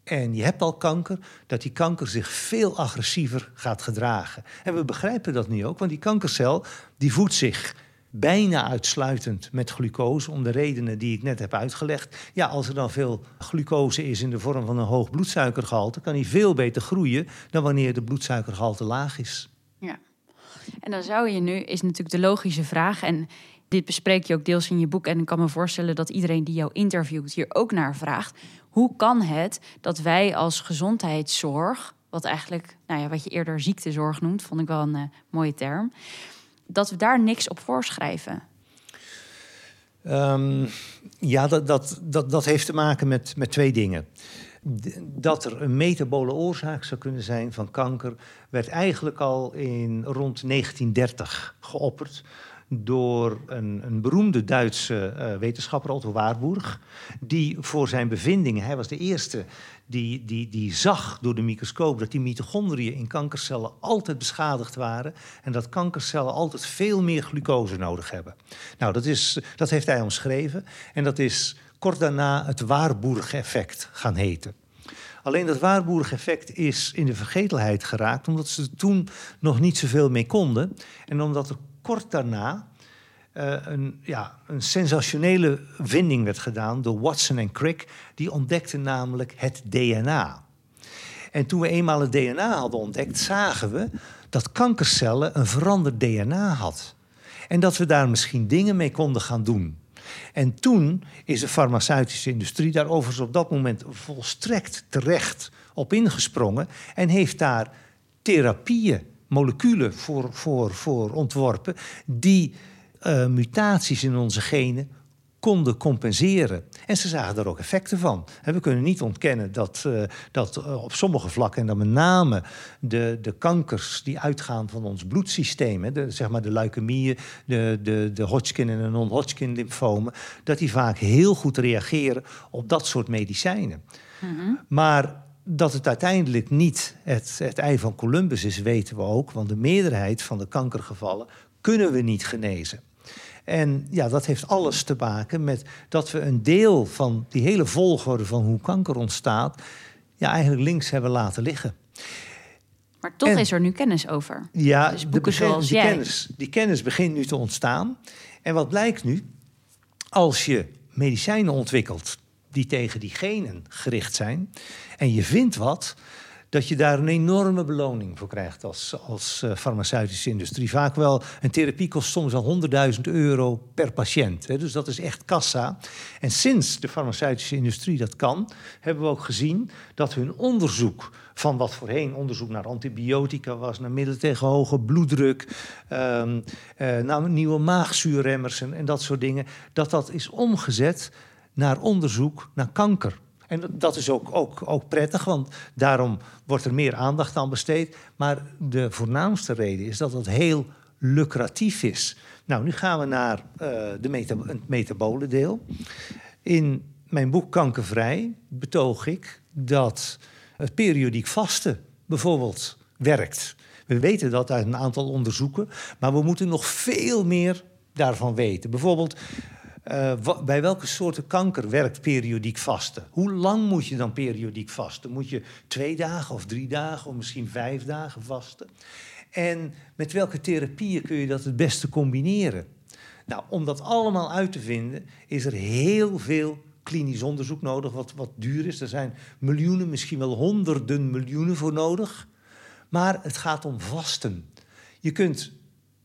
en je hebt al kanker, dat die kanker zich veel agressiever gaat gedragen. En we begrijpen dat nu ook, want die kankercel die voedt zich bijna uitsluitend met glucose, om de redenen die ik net heb uitgelegd. Ja, als er dan veel glucose is in de vorm van een hoog bloedsuikergehalte, kan hij veel beter groeien dan wanneer de bloedsuikergehalte laag is. Ja, en dan zou je nu, is natuurlijk de logische vraag, en dit bespreek je ook deels in je boek. En ik kan me voorstellen dat iedereen die jou interviewt hier ook naar vraagt. Hoe kan het dat wij als gezondheidszorg, wat eigenlijk, nou ja, wat je eerder ziektezorg noemt, vond ik wel een uh, mooie term, dat we daar niks op voorschrijven? Um, ja, dat, dat, dat, dat heeft te maken met, met twee dingen. Dat er een metabole oorzaak zou kunnen zijn van kanker, werd eigenlijk al in rond 1930 geopperd door een, een beroemde Duitse uh, wetenschapper, Otto Warburg, die voor zijn bevindingen, hij was de eerste die, die, die zag door de microscoop dat die mitochondriën in kankercellen altijd beschadigd waren en dat kankercellen altijd veel meer glucose nodig hebben. Nou, dat, is, dat heeft hij omschreven en dat is kort daarna het Warburg-effect gaan heten. Alleen dat Warburg-effect is in de vergetelheid geraakt, omdat ze er toen nog niet zoveel mee konden. En omdat er kort daarna uh, een, ja, een sensationele vinding werd gedaan door Watson en Crick. Die ontdekten namelijk het DNA. En toen we eenmaal het DNA hadden ontdekt, zagen we dat kankercellen een veranderd DNA had. En dat we daar misschien dingen mee konden gaan doen. En toen is de farmaceutische industrie daar overigens op dat moment volstrekt terecht op ingesprongen en heeft daar therapieën moleculen voor, voor, voor ontworpen die uh, mutaties in onze genen konden compenseren. En ze zagen daar ook effecten van. En we kunnen niet ontkennen dat, uh, dat uh, op sommige vlakken, en dan met name de, de kankers die uitgaan van ons bloedsysteem, hè, de, zeg maar de leukemieën, de, de, de Hodgkin en de non-Hodgkin lymfomen, dat die vaak heel goed reageren op dat soort medicijnen. Mm -hmm. Maar dat het uiteindelijk niet het, het ei van Columbus is, weten we ook. Want de meerderheid van de kankergevallen kunnen we niet genezen. En ja, dat heeft alles te maken met dat we een deel van die hele volgorde van hoe kanker ontstaat, ja, eigenlijk links hebben laten liggen. Maar toch is er nu kennis over. Ja, dus boeken de, zoals die, jij. Kennis, die kennis begint nu te ontstaan. En wat blijkt nu? Als je medicijnen ontwikkelt die tegen die genen gericht zijn. En je vindt wat, dat je daar een enorme beloning voor krijgt als, als uh, farmaceutische industrie. Vaak wel, een therapie kost soms al 100.000 euro per patiënt. Hè, dus dat is echt kassa. En sinds de farmaceutische industrie dat kan, hebben we ook gezien dat hun onderzoek van wat voorheen onderzoek naar antibiotica was, naar middelen tegen hoge bloeddruk, um, uh, naar nieuwe maagzuurremmers en, en dat soort dingen, dat dat is omgezet naar onderzoek naar kanker. En dat is ook, ook, ook prettig, want daarom wordt er meer aandacht aan besteed. Maar de voornaamste reden is dat het heel lucratief is. Nou, nu gaan we naar uh, de meta het metabole deel. In mijn boek Kankervrij betoog ik dat het periodiek vasten bijvoorbeeld werkt. We weten dat uit een aantal onderzoeken, maar we moeten nog veel meer daarvan weten. Bijvoorbeeld uh, bij welke soorten kanker werkt periodiek vasten? Hoe lang moet je dan periodiek vasten? Moet je twee dagen of drie dagen of misschien vijf dagen vasten? En met welke therapieën kun je dat het beste combineren? Nou, om dat allemaal uit te vinden, is er heel veel klinisch onderzoek nodig, wat, wat duur is. Er zijn miljoenen, misschien wel honderden miljoenen voor nodig. Maar het gaat om vasten. Je kunt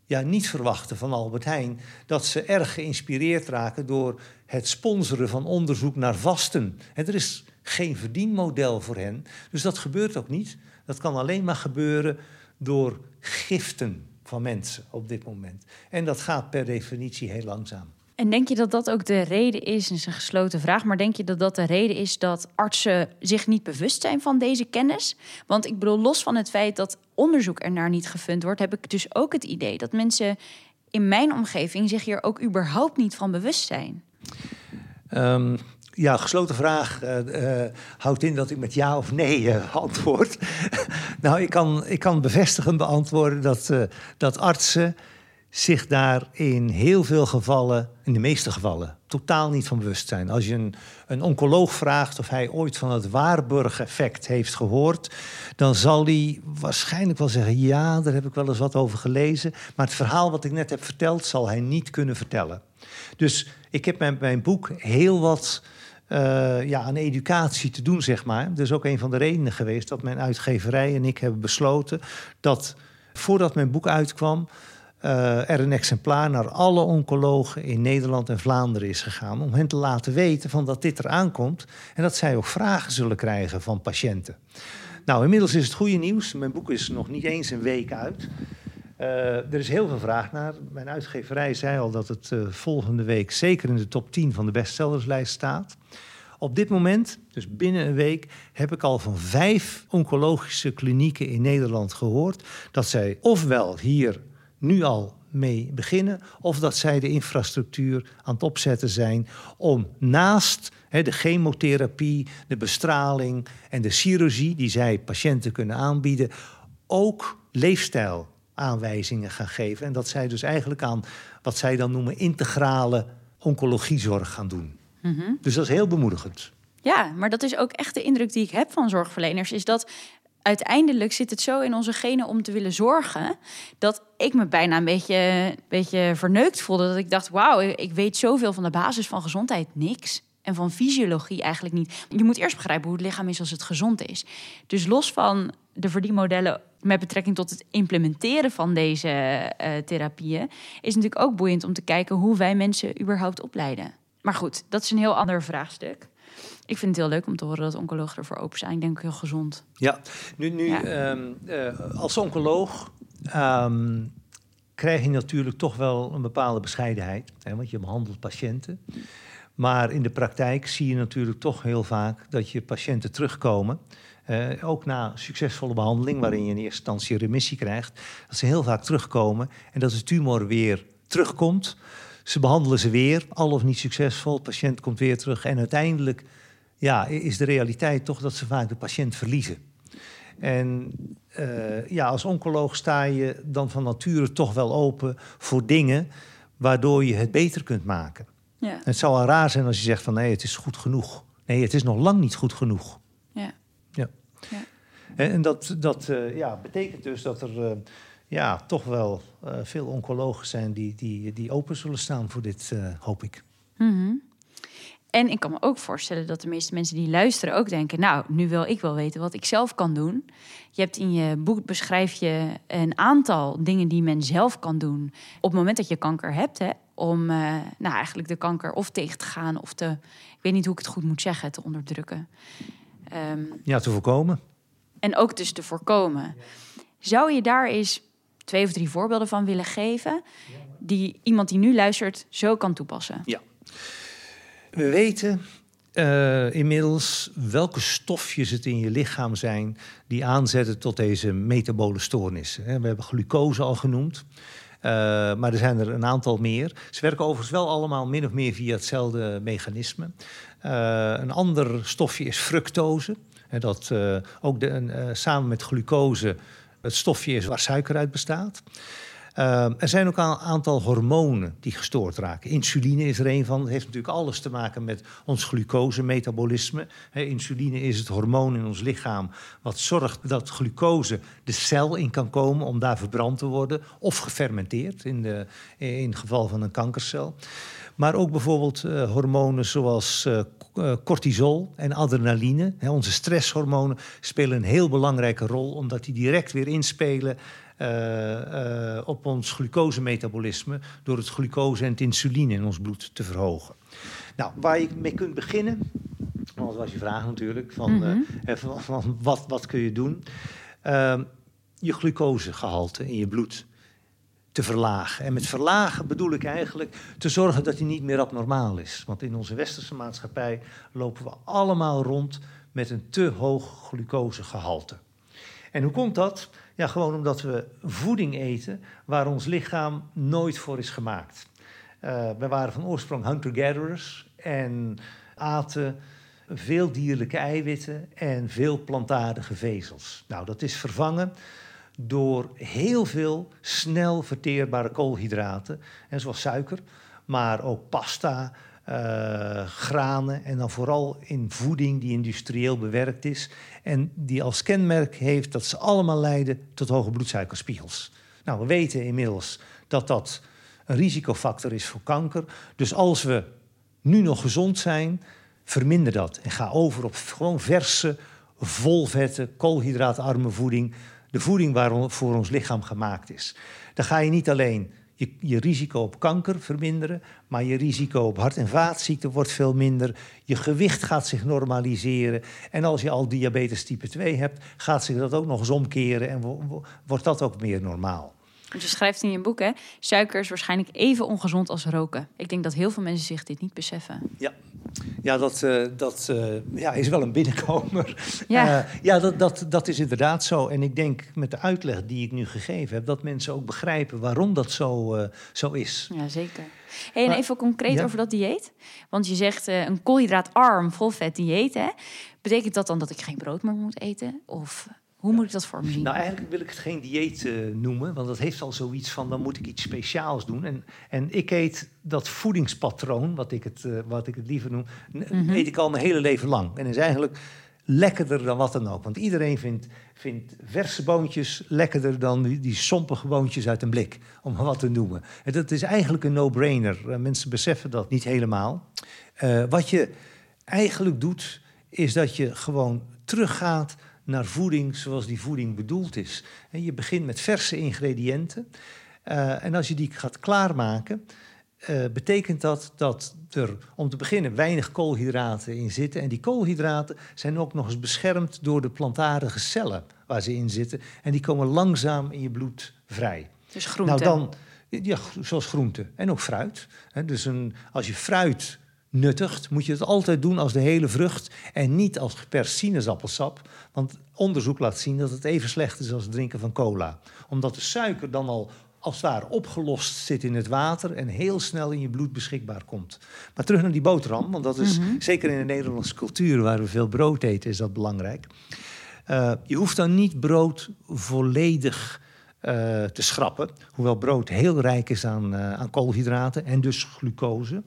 ja, niet verwachten van Albert Heijn dat ze erg geïnspireerd raken door het sponsoren van onderzoek naar vasten. En er is geen verdienmodel voor hen, dus dat gebeurt ook niet. Dat kan alleen maar gebeuren door giften van mensen op dit moment. En dat gaat per definitie heel langzaam. En denk je dat dat ook de reden is, is een gesloten vraag, maar denk je dat dat de reden is dat artsen zich niet bewust zijn van deze kennis? Want ik bedoel, los van het feit dat onderzoek ernaar niet gefund wordt, heb ik dus ook het idee dat mensen in mijn omgeving zich hier ook überhaupt niet van bewust zijn. Um, ja, gesloten vraag uh, houdt in dat ik met ja of nee uh, antwoord. nou, ik kan, ik kan bevestigend beantwoorden dat, dat artsen zich daar in heel veel gevallen, in de meeste gevallen, totaal niet van bewust zijn. Als je een, een oncoloog vraagt of hij ooit van het Waarburg-effect heeft gehoord, dan zal hij waarschijnlijk wel zeggen: Ja, daar heb ik wel eens wat over gelezen. Maar het verhaal wat ik net heb verteld, zal hij niet kunnen vertellen. Dus ik heb met mijn boek heel wat. Uh, ja, aan educatie te doen, zeg maar. Dat is ook een van de redenen geweest dat mijn uitgeverij en ik hebben besloten dat voordat mijn boek uitkwam, uh, er een exemplaar naar alle oncologen in Nederland en Vlaanderen is gegaan. Om hen te laten weten van dat dit eraan komt. En dat zij ook vragen zullen krijgen van patiënten. Nou, inmiddels is het goede nieuws. Mijn boek is nog niet eens een week uit. Uh, er is heel veel vraag naar. Mijn uitgeverij zei al dat het uh, volgende week zeker in de top 10 van de bestsellerslijst staat. Op dit moment, dus binnen een week, heb ik al van vijf oncologische klinieken in Nederland gehoord dat zij ofwel hier nu al mee beginnen, of dat zij de infrastructuur aan het opzetten zijn om naast de chemotherapie, de bestraling en de chirurgie die zij patiënten kunnen aanbieden, ook leefstijlaanwijzingen gaan geven. En dat zij dus eigenlijk aan wat zij dan noemen integrale oncologiezorg gaan doen. Mhm. Dus dat is heel bemoedigend. Ja, maar dat is ook echt de indruk die ik heb van zorgverleners, is dat uiteindelijk zit het zo in onze genen om te willen zorgen. dat ik me bijna een beetje, beetje verneukt voelde. Dat ik dacht: wauw, ik weet zoveel van de basis van gezondheid niks. En van fysiologie eigenlijk niet. Je moet eerst begrijpen hoe het lichaam is als het gezond is. Dus los van de verdienmodellen met betrekking tot het implementeren van deze uh, therapieën, is natuurlijk ook boeiend om te kijken hoe wij mensen überhaupt opleiden. Maar goed, dat is een heel ander vraagstuk. Ik vind het heel leuk om te horen dat oncologen ervoor open zijn. Ik denk heel gezond. Ja, nu, nu ehm, eh, als oncoloog ehm, krijg je natuurlijk toch wel een bepaalde bescheidenheid. Hè, want je behandelt patiënten. Maar in de praktijk zie je natuurlijk toch heel vaak dat je patiënten terugkomen. Uh, ook na succesvolle behandeling, waarin je in eerste instantie remissie krijgt, dat ze heel vaak terugkomen en dat de tumor weer terugkomt. Ze behandelen ze weer, al of niet succesvol. De patiënt komt weer terug en uiteindelijk ja, is de realiteit toch dat ze vaak de patiënt verliezen. En uh, ja, als oncoloog sta je dan van nature toch wel open voor dingen waardoor je het beter kunt maken. Ja. Het zou wel raar zijn als je zegt van nee, het is goed genoeg. Nee, het is nog lang niet goed genoeg. Ja. ja. ja. En dat, dat uh, ja, betekent dus dat er uh, ja, toch wel veel oncologen zijn die, die, die open zullen staan voor dit, hoop ik. Mm -hmm. En ik kan me ook voorstellen dat de meeste mensen die luisteren ook denken: Nou, nu wil ik wel weten wat ik zelf kan doen. Je hebt in je boek beschrijf je een aantal dingen die men zelf kan doen op het moment dat je kanker hebt, hè, om uh, nou eigenlijk de kanker of tegen te gaan of te, ik weet niet hoe ik het goed moet zeggen, te onderdrukken. Um, ja, te voorkomen. En ook dus te voorkomen. Zou je daar eens twee of drie voorbeelden van willen geven, die iemand die nu luistert zo kan toepassen? Ja. We weten uh, inmiddels welke stofjes het in je lichaam zijn die aanzetten tot deze metabole stoornissen. We hebben glucose al genoemd. Uh, maar er zijn er een aantal meer. Ze werken overigens wel allemaal min of meer via hetzelfde mechanisme. Uh, een ander stofje is fructose. Dat ook de, samen met glucose het stofje is waar suiker uit bestaat. Uh, er zijn ook een aantal hormonen die gestoord raken. Insuline is er een van. Dat heeft natuurlijk alles te maken met ons glucose-metabolisme. insuline is het hormoon in ons lichaam wat zorgt dat glucose de cel in kan komen om daar verbrand te worden of gefermenteerd in, de, in het geval van een kankercel. Maar ook bijvoorbeeld uh, hormonen zoals uh, cortisol en adrenaline. onze stresshormonen spelen een heel belangrijke rol, omdat die direct weer inspelen uh, uh, op ons glucosemetabolisme door het glucose en het insuline in ons bloed te verhogen. Nou, waar je mee kunt beginnen, dat was je vraag natuurlijk, van, mm -hmm. uh, van, van, wat, wat kun je doen? Ehm, je glucosegehalte in je bloed te verlagen. En met verlagen bedoel ik eigenlijk te zorgen dat hij niet meer abnormaal is. Want in onze westerse maatschappij lopen we allemaal rond met een te hoog glucosegehalte. En hoe komt dat? Ja, gewoon omdat we voeding eten waar ons lichaam nooit voor is gemaakt. Uh, we waren van oorsprong hunter-gatherers en aten veel dierlijke eiwitten en veel plantaardige vezels. Nou, dat is vervangen door heel veel snel verteerbare koolhydraten, en zoals suiker, maar ook pasta, uh, granen en dan vooral in voeding die industrieel bewerkt is en die als kenmerk heeft dat ze allemaal leiden tot hoge bloedsuikerspiegels. Nou, we weten inmiddels dat dat een risicofactor is voor kanker. Dus als we nu nog gezond zijn, verminder dat en ga over op gewoon verse, volvette, koolhydraatarme voeding. De voeding waarvoor ons lichaam gemaakt is. Dan ga je niet alleen je, je risico op kanker verminderen, maar je risico op hart- en vaatziekten wordt veel minder. Je gewicht gaat zich normaliseren. En als je al diabetes type 2 hebt, gaat zich dat ook nog eens omkeren en wordt dat ook meer normaal. Je schrijft in je boek, hè, suiker is waarschijnlijk even ongezond als roken. Ik denk dat heel veel mensen zich dit niet beseffen. Ja, ja dat, uh, dat uh, ja, is wel een binnenkomer. Ja, uh, ja dat, dat, dat is inderdaad zo. En ik denk met de uitleg die ik nu gegeven heb... dat mensen ook begrijpen waarom dat zo, zo is. Ja, zeker. Hey, en even concreet over dat dieet. Want je zegt een koolhydraatarm, volvet dieet. Hè? Betekent dat dan dat ik geen brood meer moet eten? Of hoe moet ik dat voor me zien? Nou, eigenlijk wil ik het geen dieet uh, noemen, want dat heeft al zoiets van dan moet ik iets speciaals doen. En, en ik eet dat voedingspatroon, wat ik het, uh, wat ik het liever noem, mm -hmm. eet ik al mijn hele leven lang. En is eigenlijk lekkerder dan wat dan ook. Want iedereen vindt, vindt verse boontjes lekkerder dan die, die sompige boontjes uit een blik, om wat te noemen. En dat is eigenlijk een no-brainer. Uh, mensen beseffen dat niet helemaal. wat je eigenlijk doet, is dat je gewoon teruggaat naar voeding zoals die voeding bedoeld is. En je begint met verse ingrediënten. Uh, en als je die gaat klaarmaken, uh, betekent dat dat er om te beginnen weinig koolhydraten in zitten. En die koolhydraten zijn ook nog eens beschermd door de plantaardige cellen waar ze in zitten. En die komen langzaam in je bloed vrij. Dus groente. Nou dan, ja, zoals groente en ook fruit. dus een, als je fruit nuttigt, moet je het altijd doen als de hele vrucht en niet als geperst sinaasappelsap. Want onderzoek laat zien dat het even slecht is als het drinken van cola. Omdat de suiker dan al als het ware opgelost zit in het water en heel snel in je bloed beschikbaar komt. Maar terug naar die boterham, want dat is mm-hmm. zeker in de Nederlandse cultuur waar we veel brood eten, is dat belangrijk. Uh, je hoeft dan niet brood volledig uh, te schrappen, hoewel brood heel rijk is aan, uh, aan koolhydraten en dus glucose.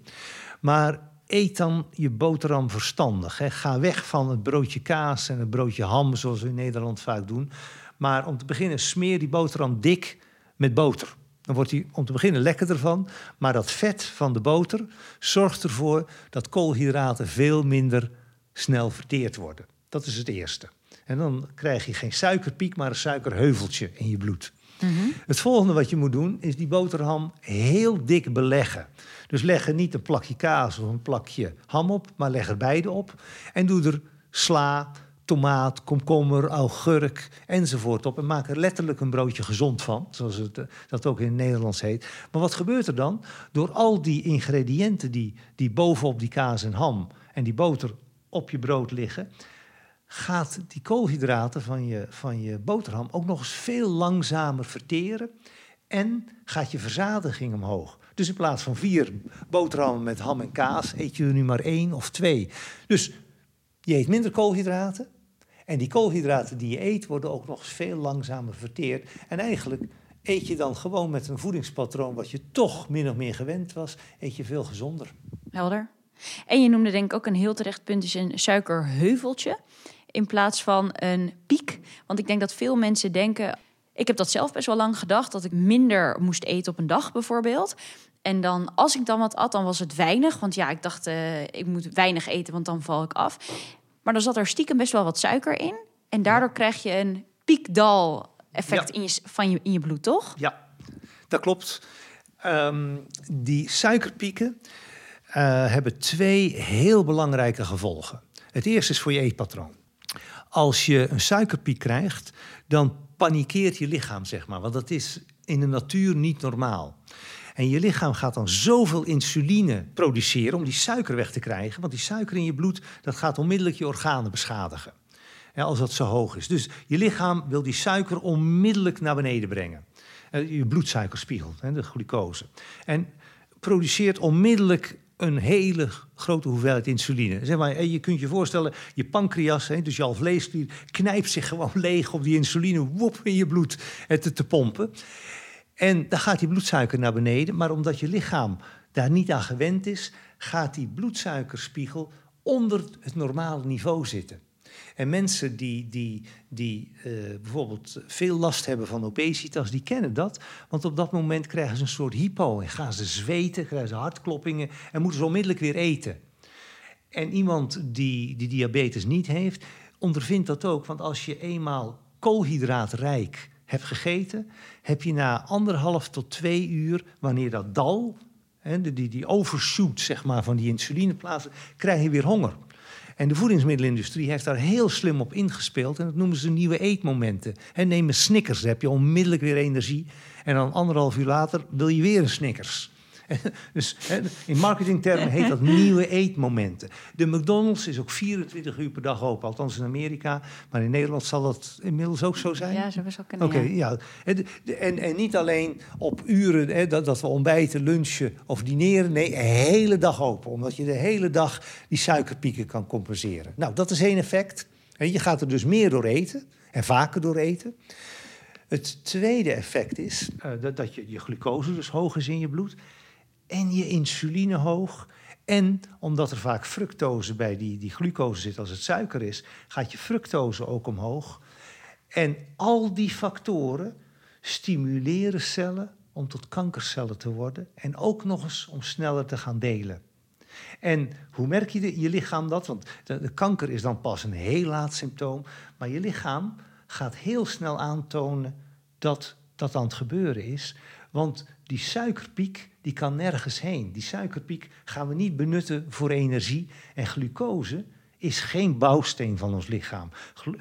Maar eet dan je boterham verstandig. Hè. Ga weg van het broodje kaas en het broodje ham, zoals we in Nederland vaak doen. Maar om te beginnen, smeer die boterham dik met boter. Dan wordt hij om te beginnen lekkerder van. Maar dat vet van de boter zorgt ervoor dat koolhydraten veel minder snel verteerd worden. Dat is het eerste. En dan krijg je geen suikerpiek, maar een suikerheuveltje in je bloed. Mm-hmm. Het volgende wat je moet doen, is die boterham heel dik beleggen. Dus leg er niet een plakje kaas of een plakje ham op, maar leg er beide op. En doe er sla, tomaat, komkommer, augurk enzovoort op. En maak er letterlijk een broodje gezond van, zoals het, eh, dat ook in het Nederlands heet. Maar wat gebeurt er dan? Door al die ingrediënten die, die bovenop die kaas en ham en die boter op je brood liggen, gaat die koolhydraten van je, van je boterham ook nog eens veel langzamer verteren. En gaat je verzadiging omhoog. Dus in plaats van vier boterhammen met ham en kaas, eet je er nu maar één of twee. Dus je eet minder koolhydraten. En die koolhydraten die je eet, worden ook nog eens veel langzamer verteerd. En eigenlijk eet je dan gewoon met een voedingspatroon wat je toch min of meer gewend was, eet je veel gezonder. Helder. En je noemde denk ik ook een heel terecht punt, is een suikerheuveltje in plaats van een piek. Want ik denk dat veel mensen denken, ik heb dat zelf best wel lang gedacht, dat ik minder moest eten op een dag bijvoorbeeld. En dan, als ik dan wat at, dan was het weinig. Want ja, ik dacht, uh, ik moet weinig eten, want dan val ik af. Maar dan zat er stiekem best wel wat suiker in. En daardoor krijg je een piekdal effect in, je, van je, in je bloed, toch? Ja, dat klopt. Um, die suikerpieken uh, hebben twee heel belangrijke gevolgen. Het eerste is voor je eetpatroon. Als je een suikerpiek krijgt, dan panikeert je lichaam, zeg maar. Want dat is in de natuur niet normaal. En je lichaam gaat dan zoveel insuline produceren om die suiker weg te krijgen. Want die suiker in je bloed, dat gaat onmiddellijk je organen beschadigen. als dat zo hoog is. Dus je lichaam wil die suiker onmiddellijk naar beneden brengen. Eh, je bloedsuikerspiegel, de glucose. En produceert onmiddellijk een hele grote hoeveelheid insuline. Zeg maar, je kunt je voorstellen, je pancreas, dus je alvleesklier, knijpt zich gewoon leeg om die insuline woep in je bloed te, te pompen. En dan gaat die bloedsuiker naar beneden, maar omdat je lichaam daar niet aan gewend is, gaat die bloedsuikerspiegel onder het normale niveau zitten. En mensen die, die, die uh, bijvoorbeeld veel last hebben van obesitas, die kennen dat. Want op dat moment krijgen ze een soort hypo en gaan ze zweten, krijgen ze hartkloppingen en moeten ze onmiddellijk weer eten. En iemand die, die diabetes niet heeft, ondervindt dat ook. Want als je eenmaal koolhydraatrijk hebt gegeten, heb je na anderhalf tot twee uur, wanneer dat dal, hè, die, die overshoot zeg maar, van die insulineplaatsen, krijg je weer honger. En de voedingsmiddelenindustrie heeft daar heel slim op ingespeeld. En dat noemen ze nieuwe eetmomenten. En neem een Snickers, dan heb je onmiddellijk weer energie. En dan anderhalf uur later wil je weer een Snickers. Dus in marketingtermen heet dat nieuwe eetmomenten. De McDonald's is ook 24 uur per dag open, althans in Amerika. Maar in Nederland zal dat inmiddels ook zo zijn. Ja, zo best wel kunnen. Oké, ja. En, en niet alleen op uren hè, dat, dat we ontbijten, lunchen of dineren. Nee, de hele dag open. Omdat je de hele dag die suikerpieken kan compenseren. Nou, dat is één effect. Je gaat er dus meer door eten en vaker door eten. Het tweede effect is uh, dat, dat je, je glucose dus hoog is in je bloed en je insuline hoog. En omdat er vaak fructose bij die, die glucose zit als het suiker is, gaat je fructose ook omhoog. En al die factoren stimuleren cellen om tot kankercellen te worden en ook nog eens om sneller te gaan delen. En hoe merk je je lichaam dat? Want de, de, kanker is dan pas een heel laat symptoom, maar je lichaam gaat heel snel aantonen dat dat aan het gebeuren is. Want die suikerpiek die kan nergens heen. Die suikerpiek gaan we niet benutten voor energie. En glucose is geen bouwsteen van ons lichaam.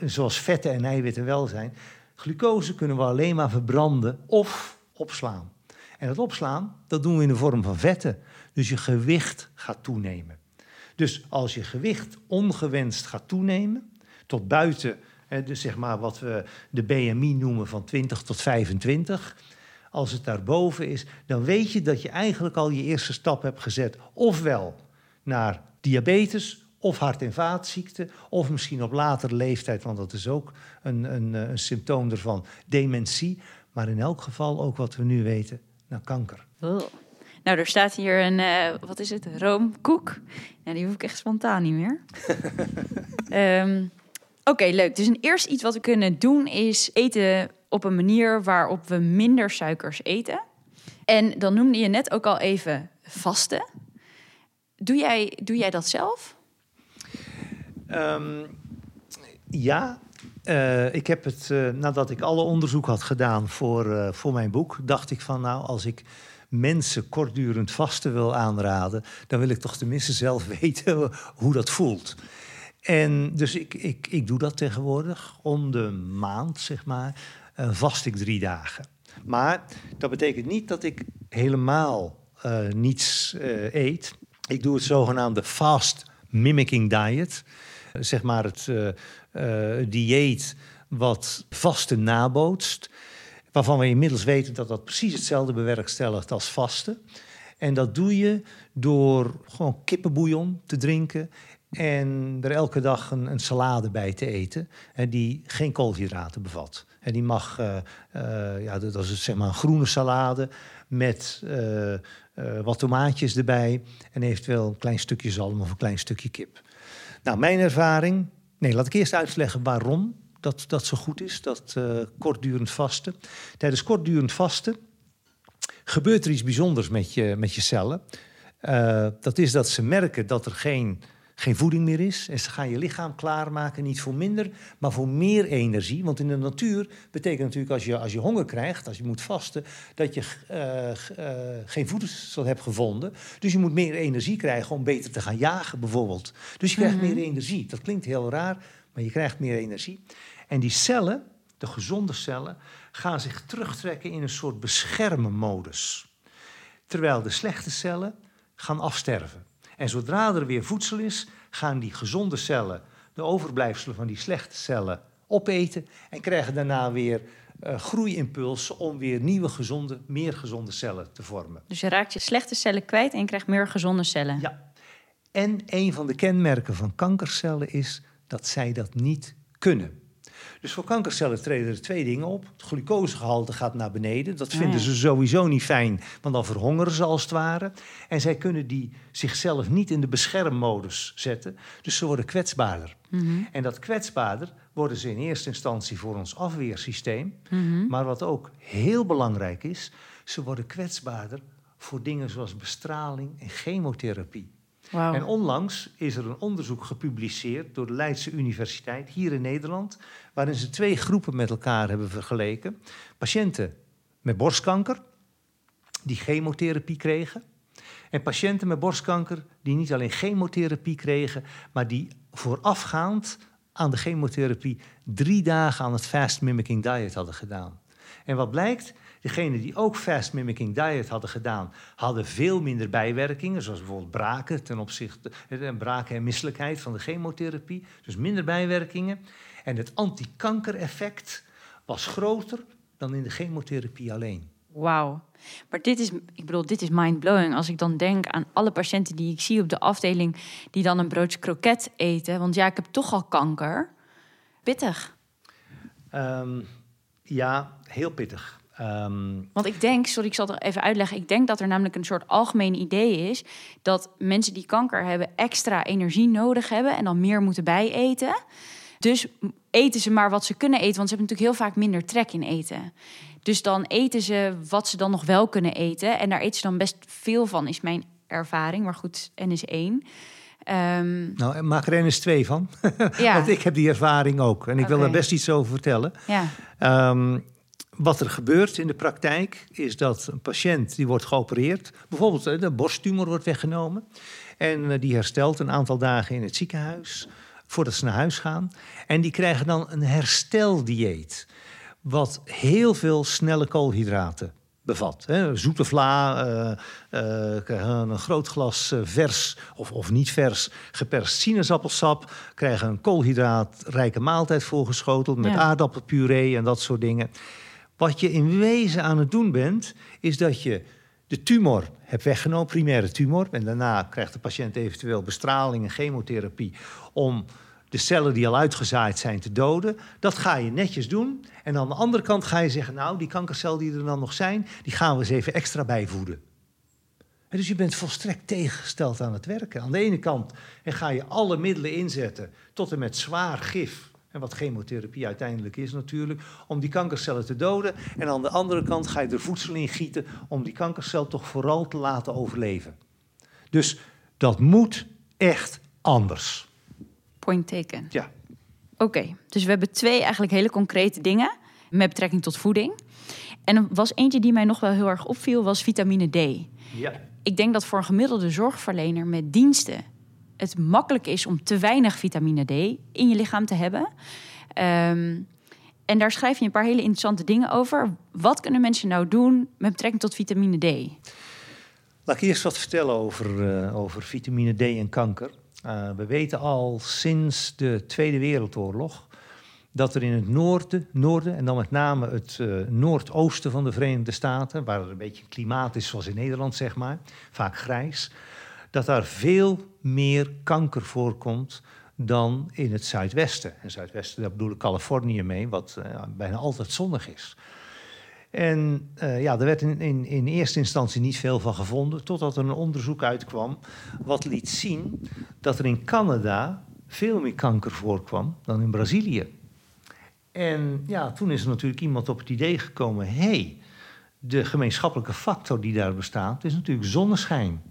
Zoals vetten en eiwitten wel zijn. Glucose kunnen we alleen maar verbranden of opslaan. En dat opslaan, dat doen we in de vorm van vetten. Dus je gewicht gaat toenemen. Dus als je gewicht ongewenst gaat toenemen, tot buiten, dus zeg maar wat we de BMI noemen van 20 tot 25, als het daarboven is, dan weet je dat je eigenlijk al je eerste stap hebt gezet. Ofwel naar diabetes, of hart- en vaatziekten, of misschien op latere leeftijd, want dat is ook een, een, een symptoom ervan, dementie. Maar in elk geval ook wat we nu weten, naar kanker. Oh. Nou, er staat hier een, uh, wat is het, roomkoek. Nou, die hoef ik echt spontaan niet meer. um, Oké, leuk. Dus een eerst iets wat we kunnen doen is eten op een manier waarop we minder suikers eten. En dan noemde je net ook al even vasten. Doe jij, doe jij dat zelf? Um, ja, uh, ik heb het, uh, nadat ik alle onderzoek had gedaan voor, uh, voor mijn boek, dacht ik van nou, als ik mensen kortdurend vasten wil aanraden, dan wil ik toch tenminste zelf weten hoe dat voelt. En dus ik, ik, ik doe dat tegenwoordig om de maand, zeg maar, uh, vast ik drie dagen. Maar dat betekent niet dat ik helemaal uh, niets uh, eet. Ik doe het zogenaamde fast mimicking diet. zeg maar het dieet wat vasten nabootst. Waarvan we inmiddels weten dat dat precies hetzelfde bewerkstelligt als vasten. En dat doe je door gewoon kippenbouillon te drinken en er elke dag een, een salade bij te eten en die geen koolhydraten bevat. En die mag, uh, uh, ja, dat is zeg maar een groene salade met uh, wat tomaatjes erbij en eventueel een klein stukje zalm of een klein stukje kip. Nou, mijn ervaring, nee, laat ik eerst uitleggen waarom dat, dat zo goed is, dat kortdurend vasten. Tijdens kortdurend vasten gebeurt er iets bijzonders met je, met je cellen. dat is dat ze merken dat er geen geen voeding meer is. En ze gaan je lichaam klaarmaken, niet voor minder, maar voor meer energie. Want in de natuur betekent natuurlijk als je, als je honger krijgt, als je moet vasten, dat je uh, uh, geen voedsel hebt gevonden. Dus je moet meer energie krijgen om beter te gaan jagen, bijvoorbeeld. Dus je krijgt mhm. meer energie. Dat klinkt heel raar, maar je krijgt meer energie. En die cellen, de gezonde cellen, gaan zich terugtrekken in een soort beschermen-modus. Terwijl de slechte cellen gaan afsterven. En zodra er weer voedsel is, gaan die gezonde cellen de overblijfselen van die slechte cellen opeten en krijgen daarna weer uh, groeiimpulsen om weer nieuwe, gezonde, meer gezonde cellen te vormen. Dus je raakt je slechte cellen kwijt en je krijgt meer gezonde cellen. Ja. En een van de kenmerken van kankercellen is dat zij dat niet kunnen. Dus voor kankercellen treden er twee dingen op. Het glucosegehalte gaat naar beneden. Dat vinden ze sowieso niet fijn, want dan verhongeren ze als het ware. En zij kunnen die zichzelf niet in de beschermmodus zetten. Dus ze worden kwetsbaarder. Mhm. En dat kwetsbaarder worden ze in eerste instantie voor ons afweersysteem. Mhm. Maar wat ook heel belangrijk is, ze worden kwetsbaarder voor dingen zoals bestraling en chemotherapie. En onlangs is er een onderzoek gepubliceerd door de Leidse Universiteit hier in Nederland, waarin ze twee groepen met elkaar hebben vergeleken. Patiënten met borstkanker, die chemotherapie kregen, en patiënten met borstkanker die niet alleen chemotherapie kregen, maar die voorafgaand aan de chemotherapie drie dagen aan het fast mimicking diet hadden gedaan. En wat blijkt? Degenen die ook fast mimicking diet hadden gedaan, hadden veel minder bijwerkingen, zoals bijvoorbeeld braken ten opzichte eh, braken en misselijkheid van de chemotherapie, dus minder bijwerkingen. En het antikankereffect was groter dan in de chemotherapie alleen. Wauw. Maar dit is, ik bedoel, dit is mindblowing. Als ik dan denk aan alle patiënten die ik zie op de afdeling die dan een broodje kroket eten. Want ja, ik heb toch al kanker. Pittig. Ehm, ja, heel pittig. Ehm, Want ik denk, sorry, ik zal het even uitleggen. Ik denk dat er namelijk een soort algemeen idee is dat mensen die kanker hebben extra energie nodig hebben en dan meer moeten bijeten. Dus eten ze maar wat ze kunnen eten, want ze hebben natuurlijk heel vaak minder trek in eten. Dus dan eten ze wat ze dan nog wel kunnen eten. En daar eten ze dan best veel van, is mijn ervaring. Maar goed, N is één. Um, nou, maak er eens twee van. ja. Want ik heb die ervaring ook. En ik wil daar best iets over vertellen. Ja. Ehm, wat er gebeurt in de praktijk is dat een patiënt die wordt geopereerd, bijvoorbeeld eh, de borsttumor wordt weggenomen en eh, die herstelt een aantal dagen in het ziekenhuis voordat ze naar huis gaan. En die krijgen dan een hersteldieet, wat heel veel snelle koolhydraten bevat. Hè. Zoete vla, uh, een groot glas vers of, of niet vers geperst sinaasappelsap, krijgen een koolhydraatrijke maaltijd voorgeschoteld met aardappelpuree en dat soort dingen. Wat je in wezen aan het doen bent, is dat je de tumor hebt weggenomen, primaire tumor. En daarna krijgt de patiënt eventueel bestraling en chemotherapie om de cellen die al uitgezaaid zijn te doden. Dat ga je netjes doen. En aan de andere kant ga je zeggen, nou, die kankercel die er dan nog zijn, die gaan we eens even extra bijvoeden. En dus je bent volstrekt tegengesteld aan het werken. Aan de ene kant ga je alle middelen inzetten tot en met zwaar gif en wat chemotherapie uiteindelijk is natuurlijk, om die kankercellen te doden. En aan de andere kant ga je er voedsel in gieten om die kankercel toch vooral te laten overleven. Dus dat moet echt anders. Point taken. Ja. Oké, dus we hebben twee eigenlijk hele concrete dingen met betrekking tot voeding. En er was eentje die mij nog wel heel erg opviel, was vitamine D. Ja. Ik denk dat voor een gemiddelde zorgverlener met diensten het makkelijk is om te weinig vitamine D in je lichaam te hebben. Ehm, en daar schrijf je een paar hele interessante dingen over. Wat kunnen mensen nou doen met betrekking tot vitamine D? Laat ik eerst wat vertellen over, uh, over vitamine D en kanker. Uh, we weten al sinds de Tweede Wereldoorlog dat er in het noorden, noorden en dan met name het uh, noordoosten van de Verenigde Staten, waar er een beetje klimaat is zoals in Nederland, zeg maar, vaak grijs, dat daar veel meer kanker voorkomt dan in het zuidwesten. En zuidwesten, daar bedoel ik Californië mee, wat uh, bijna altijd zonnig is. En uh, ja, er werd in, in, in, eerste instantie niet veel van gevonden, totdat er een onderzoek uitkwam wat liet zien dat er in Canada veel meer kanker voorkwam dan in Brazilië. En ja, toen is er natuurlijk iemand op het idee gekomen: hé, hey, de gemeenschappelijke factor die daar bestaat, is natuurlijk zonneschijn.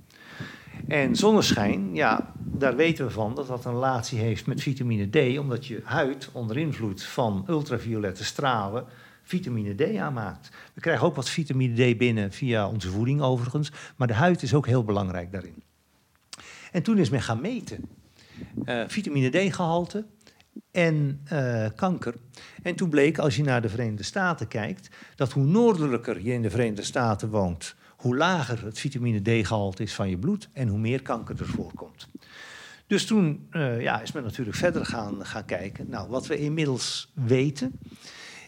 En zonneschijn, ja, daar weten we van dat dat een relatie heeft met vitamine D, omdat je huid onder invloed van ultraviolette stralen vitamine D aanmaakt. We krijgen ook wat vitamine D binnen via onze voeding overigens, maar de huid is ook heel belangrijk daarin. En toen is men gaan meten uh, vitamine D-gehalte en uh, kanker. En toen bleek, als je naar de Verenigde Staten kijkt, dat hoe noordelijker je in de Verenigde Staten woont, hoe lager het vitamine D-gehalte is van je bloed en hoe meer kanker er voorkomt. Dus toen uh, ja, is men natuurlijk verder gaan, gaan kijken. Nou, wat we inmiddels weten,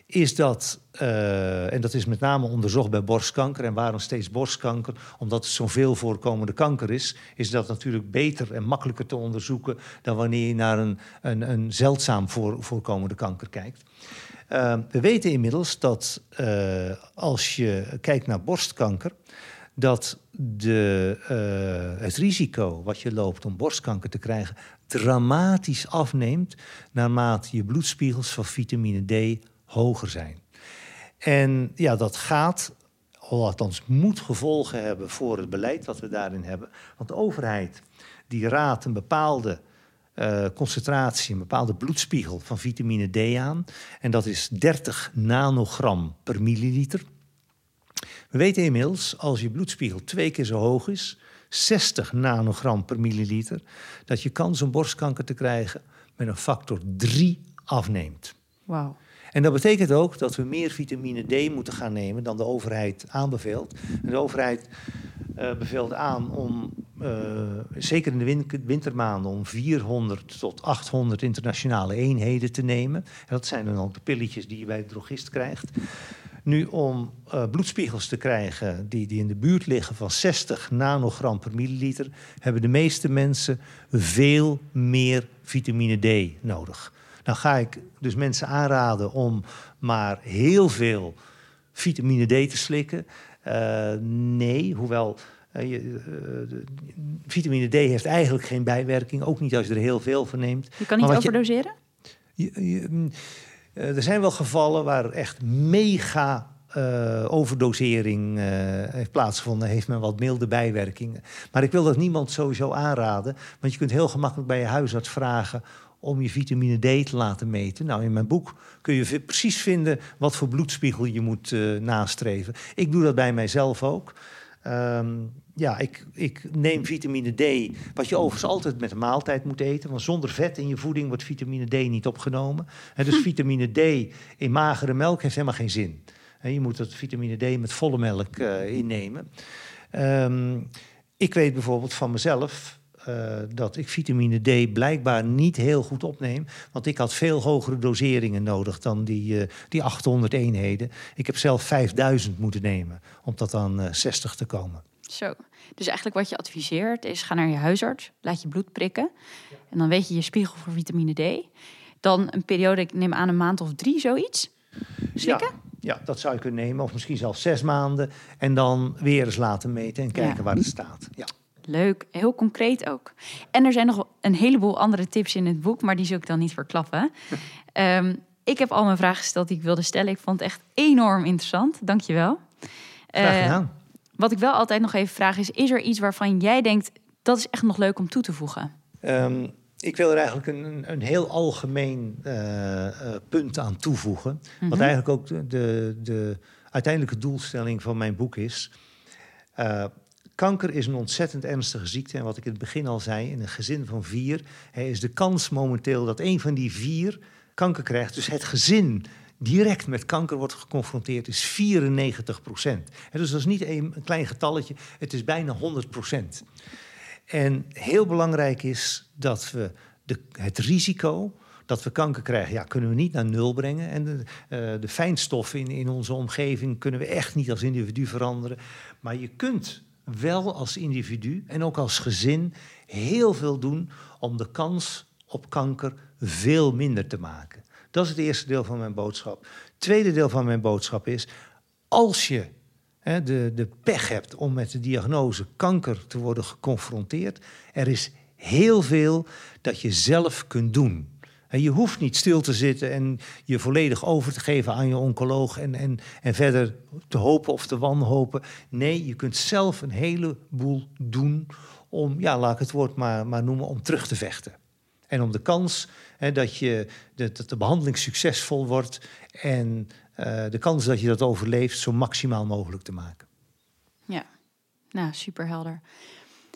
is dat, uh, en dat is met name onderzocht bij borstkanker. En waarom steeds borstkanker? Omdat het zo'n veel voorkomende kanker is, is dat natuurlijk beter en makkelijker te onderzoeken dan wanneer je naar een, een, een zeldzaam voor, voorkomende kanker kijkt. Uh, we weten inmiddels dat uh, als je kijkt naar borstkanker, dat de, uh, het risico wat je loopt om borstkanker te krijgen dramatisch afneemt naarmate je bloedspiegels van vitamine D hoger zijn. En ja, dat gaat, althans moet gevolgen hebben voor het beleid wat we daarin hebben. Want de overheid die raadt een bepaalde uh, concentratie, een bepaalde bloedspiegel van vitamine D aan. En dat is 30 nanogram per milliliter. We weten inmiddels, als je bloedspiegel twee keer zo hoog is, 60 nanogram per milliliter, dat je kans om borstkanker te krijgen met een factor 3 afneemt. Wauw. En dat betekent ook dat we meer vitamine D moeten gaan nemen dan de overheid aanbeveelt. En de overheid uh, beveelt aan om, zeker in de wintermaanden, om 400 tot 800 internationale eenheden te nemen. En dat zijn dan ook de pilletjes die je bij de drogist krijgt. Nu, om uh, bloedspiegels te krijgen die, die in de buurt liggen van 60 nanogram per milliliter, hebben de meeste mensen veel meer vitamine D nodig. Dan ga ik dus mensen aanraden om maar heel veel vitamine D te slikken. Uh, nee, hoewel je, uh, vitamine D heeft eigenlijk geen bijwerking, ook niet als je er heel veel van neemt. Je kan niet overdoseren? Je, je, mm, er zijn wel gevallen waar echt mega uh, overdosering uh, heeft plaatsgevonden, heeft men wat milde bijwerkingen. Maar ik wil dat niemand sowieso aanraden, want je kunt heel gemakkelijk bij je huisarts vragen om je vitamine D te laten meten. Nou, in mijn boek kun je precies vinden wat voor bloedspiegel je moet uh, nastreven. Ik doe dat bij mijzelf ook. Um, ja, ik, ik, neem vitamine D, wat je overigens altijd met een maaltijd moet eten. Want zonder vet in je voeding wordt vitamine D niet opgenomen. En dus vitamine D in magere melk heeft helemaal geen zin. En je moet dat vitamine D met volle melk uh, innemen. Um, ik weet bijvoorbeeld van mezelf uh, dat ik vitamine D blijkbaar niet heel goed opneem. Want ik had veel hogere doseringen nodig dan die, uh, die 800 eenheden. Ik heb zelf 5000 moeten nemen om tot aan uh, 60 te komen. Zo. Dus eigenlijk wat je adviseert is: ga naar je huisarts, laat je bloed prikken. Ja. En dan weet je je spiegel voor vitamine D. Dan een periode, ik neem aan een maand of drie, zoiets. Slikken? Ja. Ja, dat zou je kunnen nemen, of misschien zelfs zes maanden. En dan weer eens laten meten en kijken ja. waar het staat. Ja. Leuk, heel concreet ook. En er zijn nog een heleboel andere tips in het boek, maar die zul ik dan niet verklappen. um, ik heb al mijn vragen gesteld die ik wilde stellen. Ik vond het echt enorm interessant. Dankjewel. Graag gedaan. Uh, wat ik wel altijd nog even vraag is: is er iets waarvan jij denkt dat is echt nog leuk om toe te voegen? Um, ik wil er eigenlijk een, een heel algemeen uh, uh, punt aan toevoegen. Mm -hmm. Wat eigenlijk ook de, de, de, uiteindelijke doelstelling van mijn boek is. Uh, kanker is een ontzettend ernstige ziekte. En wat ik in het begin al zei, in een gezin van vier hè, is de kans momenteel dat een van die vier kanker krijgt. Dus het gezin direct met kanker wordt geconfronteerd, is 94 procent. Dus dat is niet een, klein getalletje, het is bijna 100 procent. En heel belangrijk is dat we de, het risico dat we kanker krijgen, ja, kunnen we niet naar nul brengen. En de, uh, de fijnstoffen in, in onze omgeving kunnen we echt niet als individu veranderen. Maar je kunt wel als individu en ook als gezin heel veel doen om de kans op kanker veel minder te maken. Dat is het eerste deel van mijn boodschap. Tweede deel van mijn boodschap is: als je hè, de, de pech hebt om met de diagnose kanker te worden geconfronteerd, er is heel veel dat je zelf kunt doen. En je hoeft niet stil te zitten en je volledig over te geven aan je oncoloog en, en, en verder te hopen of te wanhopen. Nee, je kunt zelf een heleboel doen om, ja, laat ik het woord maar, maar noemen, om terug te vechten. En om de kans hè, dat, je, de behandeling succesvol wordt en uh, de kans dat je dat overleeft zo maximaal mogelijk te maken. Ja, nou, super helder.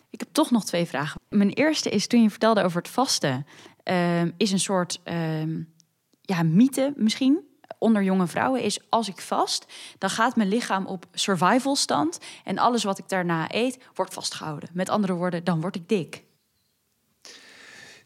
Ik heb toch nog twee vragen. Mijn eerste is toen je vertelde over het vasten. Uh, is een soort uh, ja, mythe misschien onder jonge vrouwen is als ik vast, dan gaat mijn lichaam op survival stand en alles wat ik daarna eet wordt vastgehouden. Met andere woorden, dan word ik dik.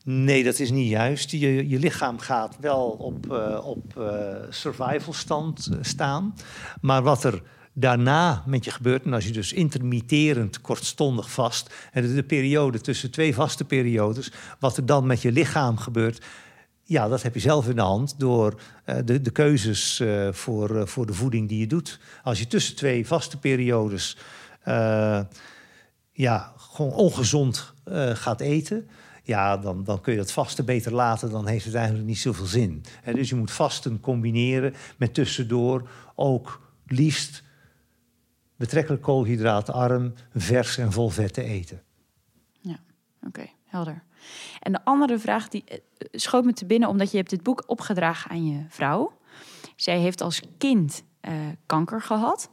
Nee, dat is niet juist. Je, je lichaam gaat wel op, uh, op uh, survival stand staan. Maar wat er daarna met je gebeurt, en als je dus intermitterend kortstondig vast, en de periode tussen twee vaste periodes, wat er dan met je lichaam gebeurt, ja, dat heb je zelf in de hand door de, de keuzes voor, voor de voeding die je doet. Als je tussen twee vaste periodes ja, gewoon ongezond gaat eten, ja, dan, dan kun je dat vasten beter laten. Dan heeft het eigenlijk niet zoveel zin. En dus je moet vasten combineren met tussendoor ook liefst betrekkelijk koolhydraatarm, vers en vol vet te eten. Ja, oké, helder. En de andere vraag die eh, schoot me te binnen, omdat je hebt dit boek opgedragen aan je vrouw. Zij heeft als kind uh, kanker gehad.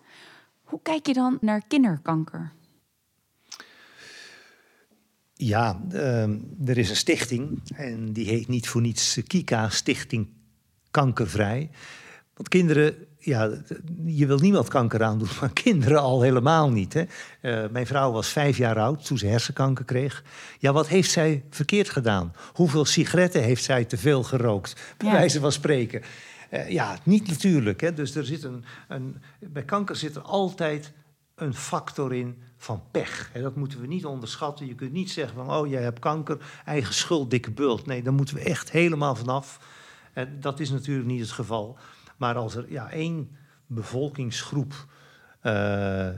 Hoe kijk je dan naar kinderkanker? Ja, uh, er is een stichting en die heet niet voor niets Kika Stichting Kankervrij. Want kinderen, ja, je wil niemand kanker aandoen, maar kinderen al helemaal niet. Hè? Uh, mijn vrouw was vijf jaar oud toen ze hersenkanker kreeg. Ja, wat heeft zij verkeerd gedaan? Hoeveel sigaretten heeft zij te veel gerookt? Bij ja. wijze van spreken. Uh, ja, niet natuurlijk. Hè? Dus er zit een, een, bij kanker zit er altijd een factor in van pech. Dat moeten we niet onderschatten. Je kunt niet zeggen van, oh, jij hebt kanker, eigen schuld, dikke bult. Nee, daar moeten we echt helemaal vanaf. En dat is natuurlijk niet het geval. Maar als er ja, één bevolkingsgroep uh,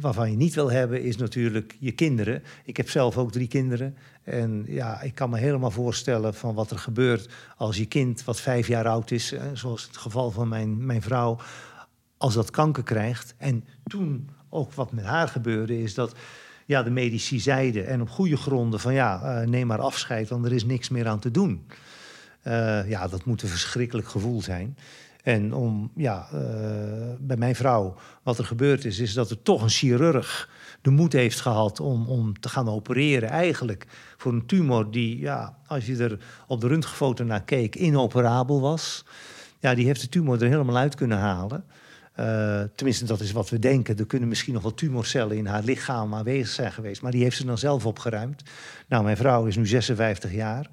waarvan je niet wil hebben, is natuurlijk je kinderen. Ik heb zelf ook drie kinderen. En ja, ik kan me helemaal voorstellen van wat er gebeurt als je kind, wat vijf jaar oud is, zoals het geval van mijn, mijn vrouw, als dat kanker krijgt. En toen ook wat met haar gebeurde, is dat ja, de medici zeiden, en op goede gronden, van ja, uh, neem maar afscheid, want er is niks meer aan te doen. Uh, ja, dat moet een verschrikkelijk gevoel zijn. En om, ja, uh, bij mijn vrouw, wat er gebeurd is, is dat er toch een chirurg de moed heeft gehad om, om te gaan opereren. Eigenlijk voor een tumor die, ja, als je er op de röntgenfoto naar keek, inoperabel was. Ja, die heeft de tumor er helemaal uit kunnen halen. Uh, tenminste, dat is wat we denken. Er kunnen misschien nog wel tumorcellen in haar lichaam aanwezig zijn geweest. Maar die heeft ze dan zelf opgeruimd. Nou, mijn vrouw is nu 56 jaar.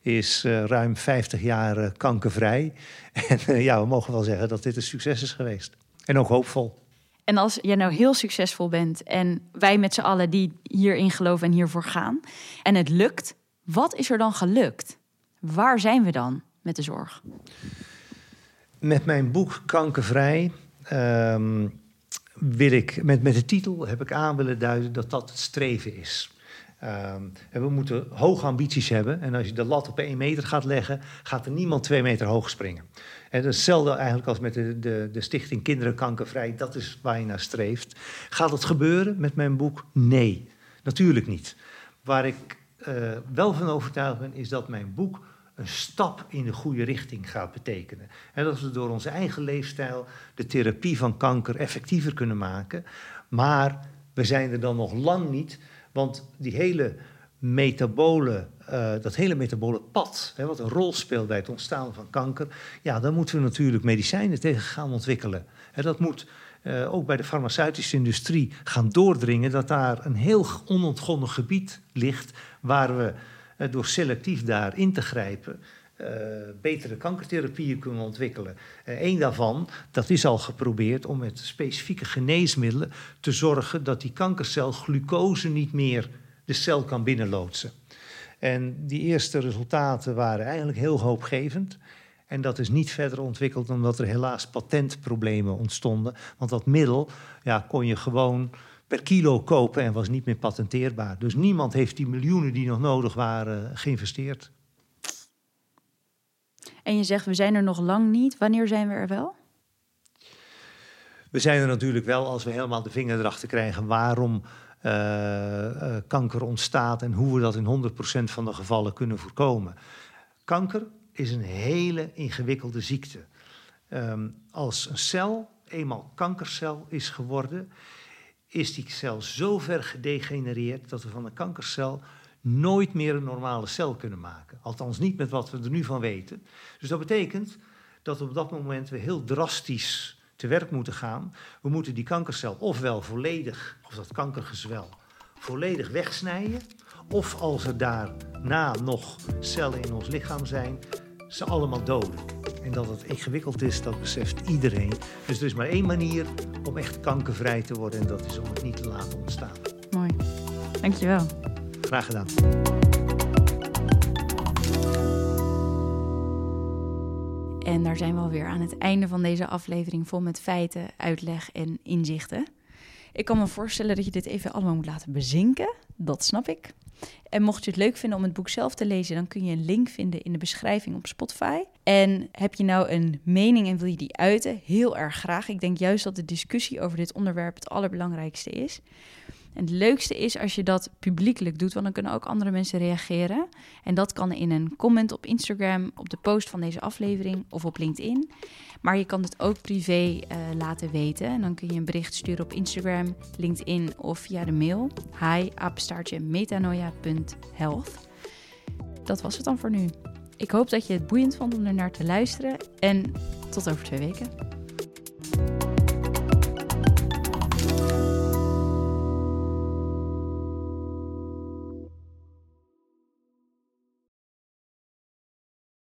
Is uh, ruim 50 jaar uh, kankervrij. En ja, we mogen wel zeggen dat dit een succes is geweest. En ook hoopvol. En als jij nou heel succesvol bent en wij met z'n allen die hierin geloven en hiervoor gaan. En het lukt, wat is er dan gelukt? Waar zijn we dan met de zorg? Met mijn boek Kankervrij um, wil ik, met, met de titel heb ik aan willen duiden dat dat het streven is. Um, en we moeten hoge ambities hebben. En als je de lat op één meter gaat leggen, gaat er niemand twee meter hoog springen. En dat is hetzelfde eigenlijk als met de, de, de Stichting Kinderen Kankervrij. Dat is waar je naar streeft. Gaat het gebeuren met mijn boek? Nee, natuurlijk niet. Waar ik uh, wel van overtuigd ben, is dat mijn boek een stap in de goede richting gaat betekenen. En dat we door onze eigen leefstijl de therapie van kanker effectiever kunnen maken. Maar we zijn er dan nog lang niet, want die hele metabole, uh, dat hele metabole pad, hè, wat een rol speelt bij het ontstaan van kanker, ja, daar moeten we natuurlijk medicijnen tegen gaan ontwikkelen. En dat moet uh, ook bij de farmaceutische industrie gaan doordringen dat daar een heel onontgonnen gebied ligt waar we door selectief daarin te grijpen uh, betere kankertherapieën kunnen ontwikkelen. Eén daarvan, dat is al geprobeerd om met specifieke geneesmiddelen te zorgen dat die kankercel glucose niet meer de cel kan binnenloodsen. En die eerste resultaten waren eigenlijk heel hoopgevend. En dat is niet verder ontwikkeld omdat er helaas patentproblemen ontstonden. Want dat middel ja, kon je gewoon per kilo kopen en was niet meer patenteerbaar. Dus niemand heeft die miljoenen die nog nodig waren geïnvesteerd. En je zegt, we zijn er nog lang niet. Wanneer zijn we er wel? We zijn er natuurlijk wel als we helemaal de vinger erachter krijgen waarom uh, uh, kanker ontstaat en hoe we dat in 100% van de gevallen kunnen voorkomen. Kanker is een hele ingewikkelde ziekte. Um, als een cel eenmaal kankercel is geworden, is die cel zo ver gedegenereerd dat we van een kankercel nooit meer een normale cel kunnen maken. Althans niet met wat we er nu van weten. Dus dat betekent dat op dat moment we heel drastisch te werk moeten gaan. We moeten die kankercel ofwel volledig, of dat kankergezwel, volledig wegsnijden. of als er daarna nog cellen in ons lichaam zijn, ze allemaal doden. En dat het ingewikkeld is, dat beseft iedereen. Dus er is maar één manier om echt kankervrij te worden en dat is om het niet te laten ontstaan. Mooi. Dankjewel. Graag gedaan. En daar zijn we alweer aan het einde van deze aflevering vol met feiten, uitleg en inzichten. Ik kan me voorstellen dat je dit even allemaal moet laten bezinken. Dat snap ik. En mocht je het leuk vinden om het boek zelf te lezen, dan kun je een link vinden in de beschrijving op Spotify. En heb je nou een mening en wil je die uiten? Heel erg graag. Ik denk juist dat de discussie over dit onderwerp het allerbelangrijkste is. En het leukste is als je dat publiekelijk doet, want dan kunnen ook andere mensen reageren. En dat kan in een comment op Instagram, op de post van deze aflevering of op LinkedIn. Maar je kan het ook privé uh, laten weten. En dan kun je een bericht sturen op Instagram, LinkedIn of via de mail. Hi, apenstaartje. Dat was het dan voor nu. Ik hoop dat je het boeiend vond om er naar te luisteren. En tot over twee weken.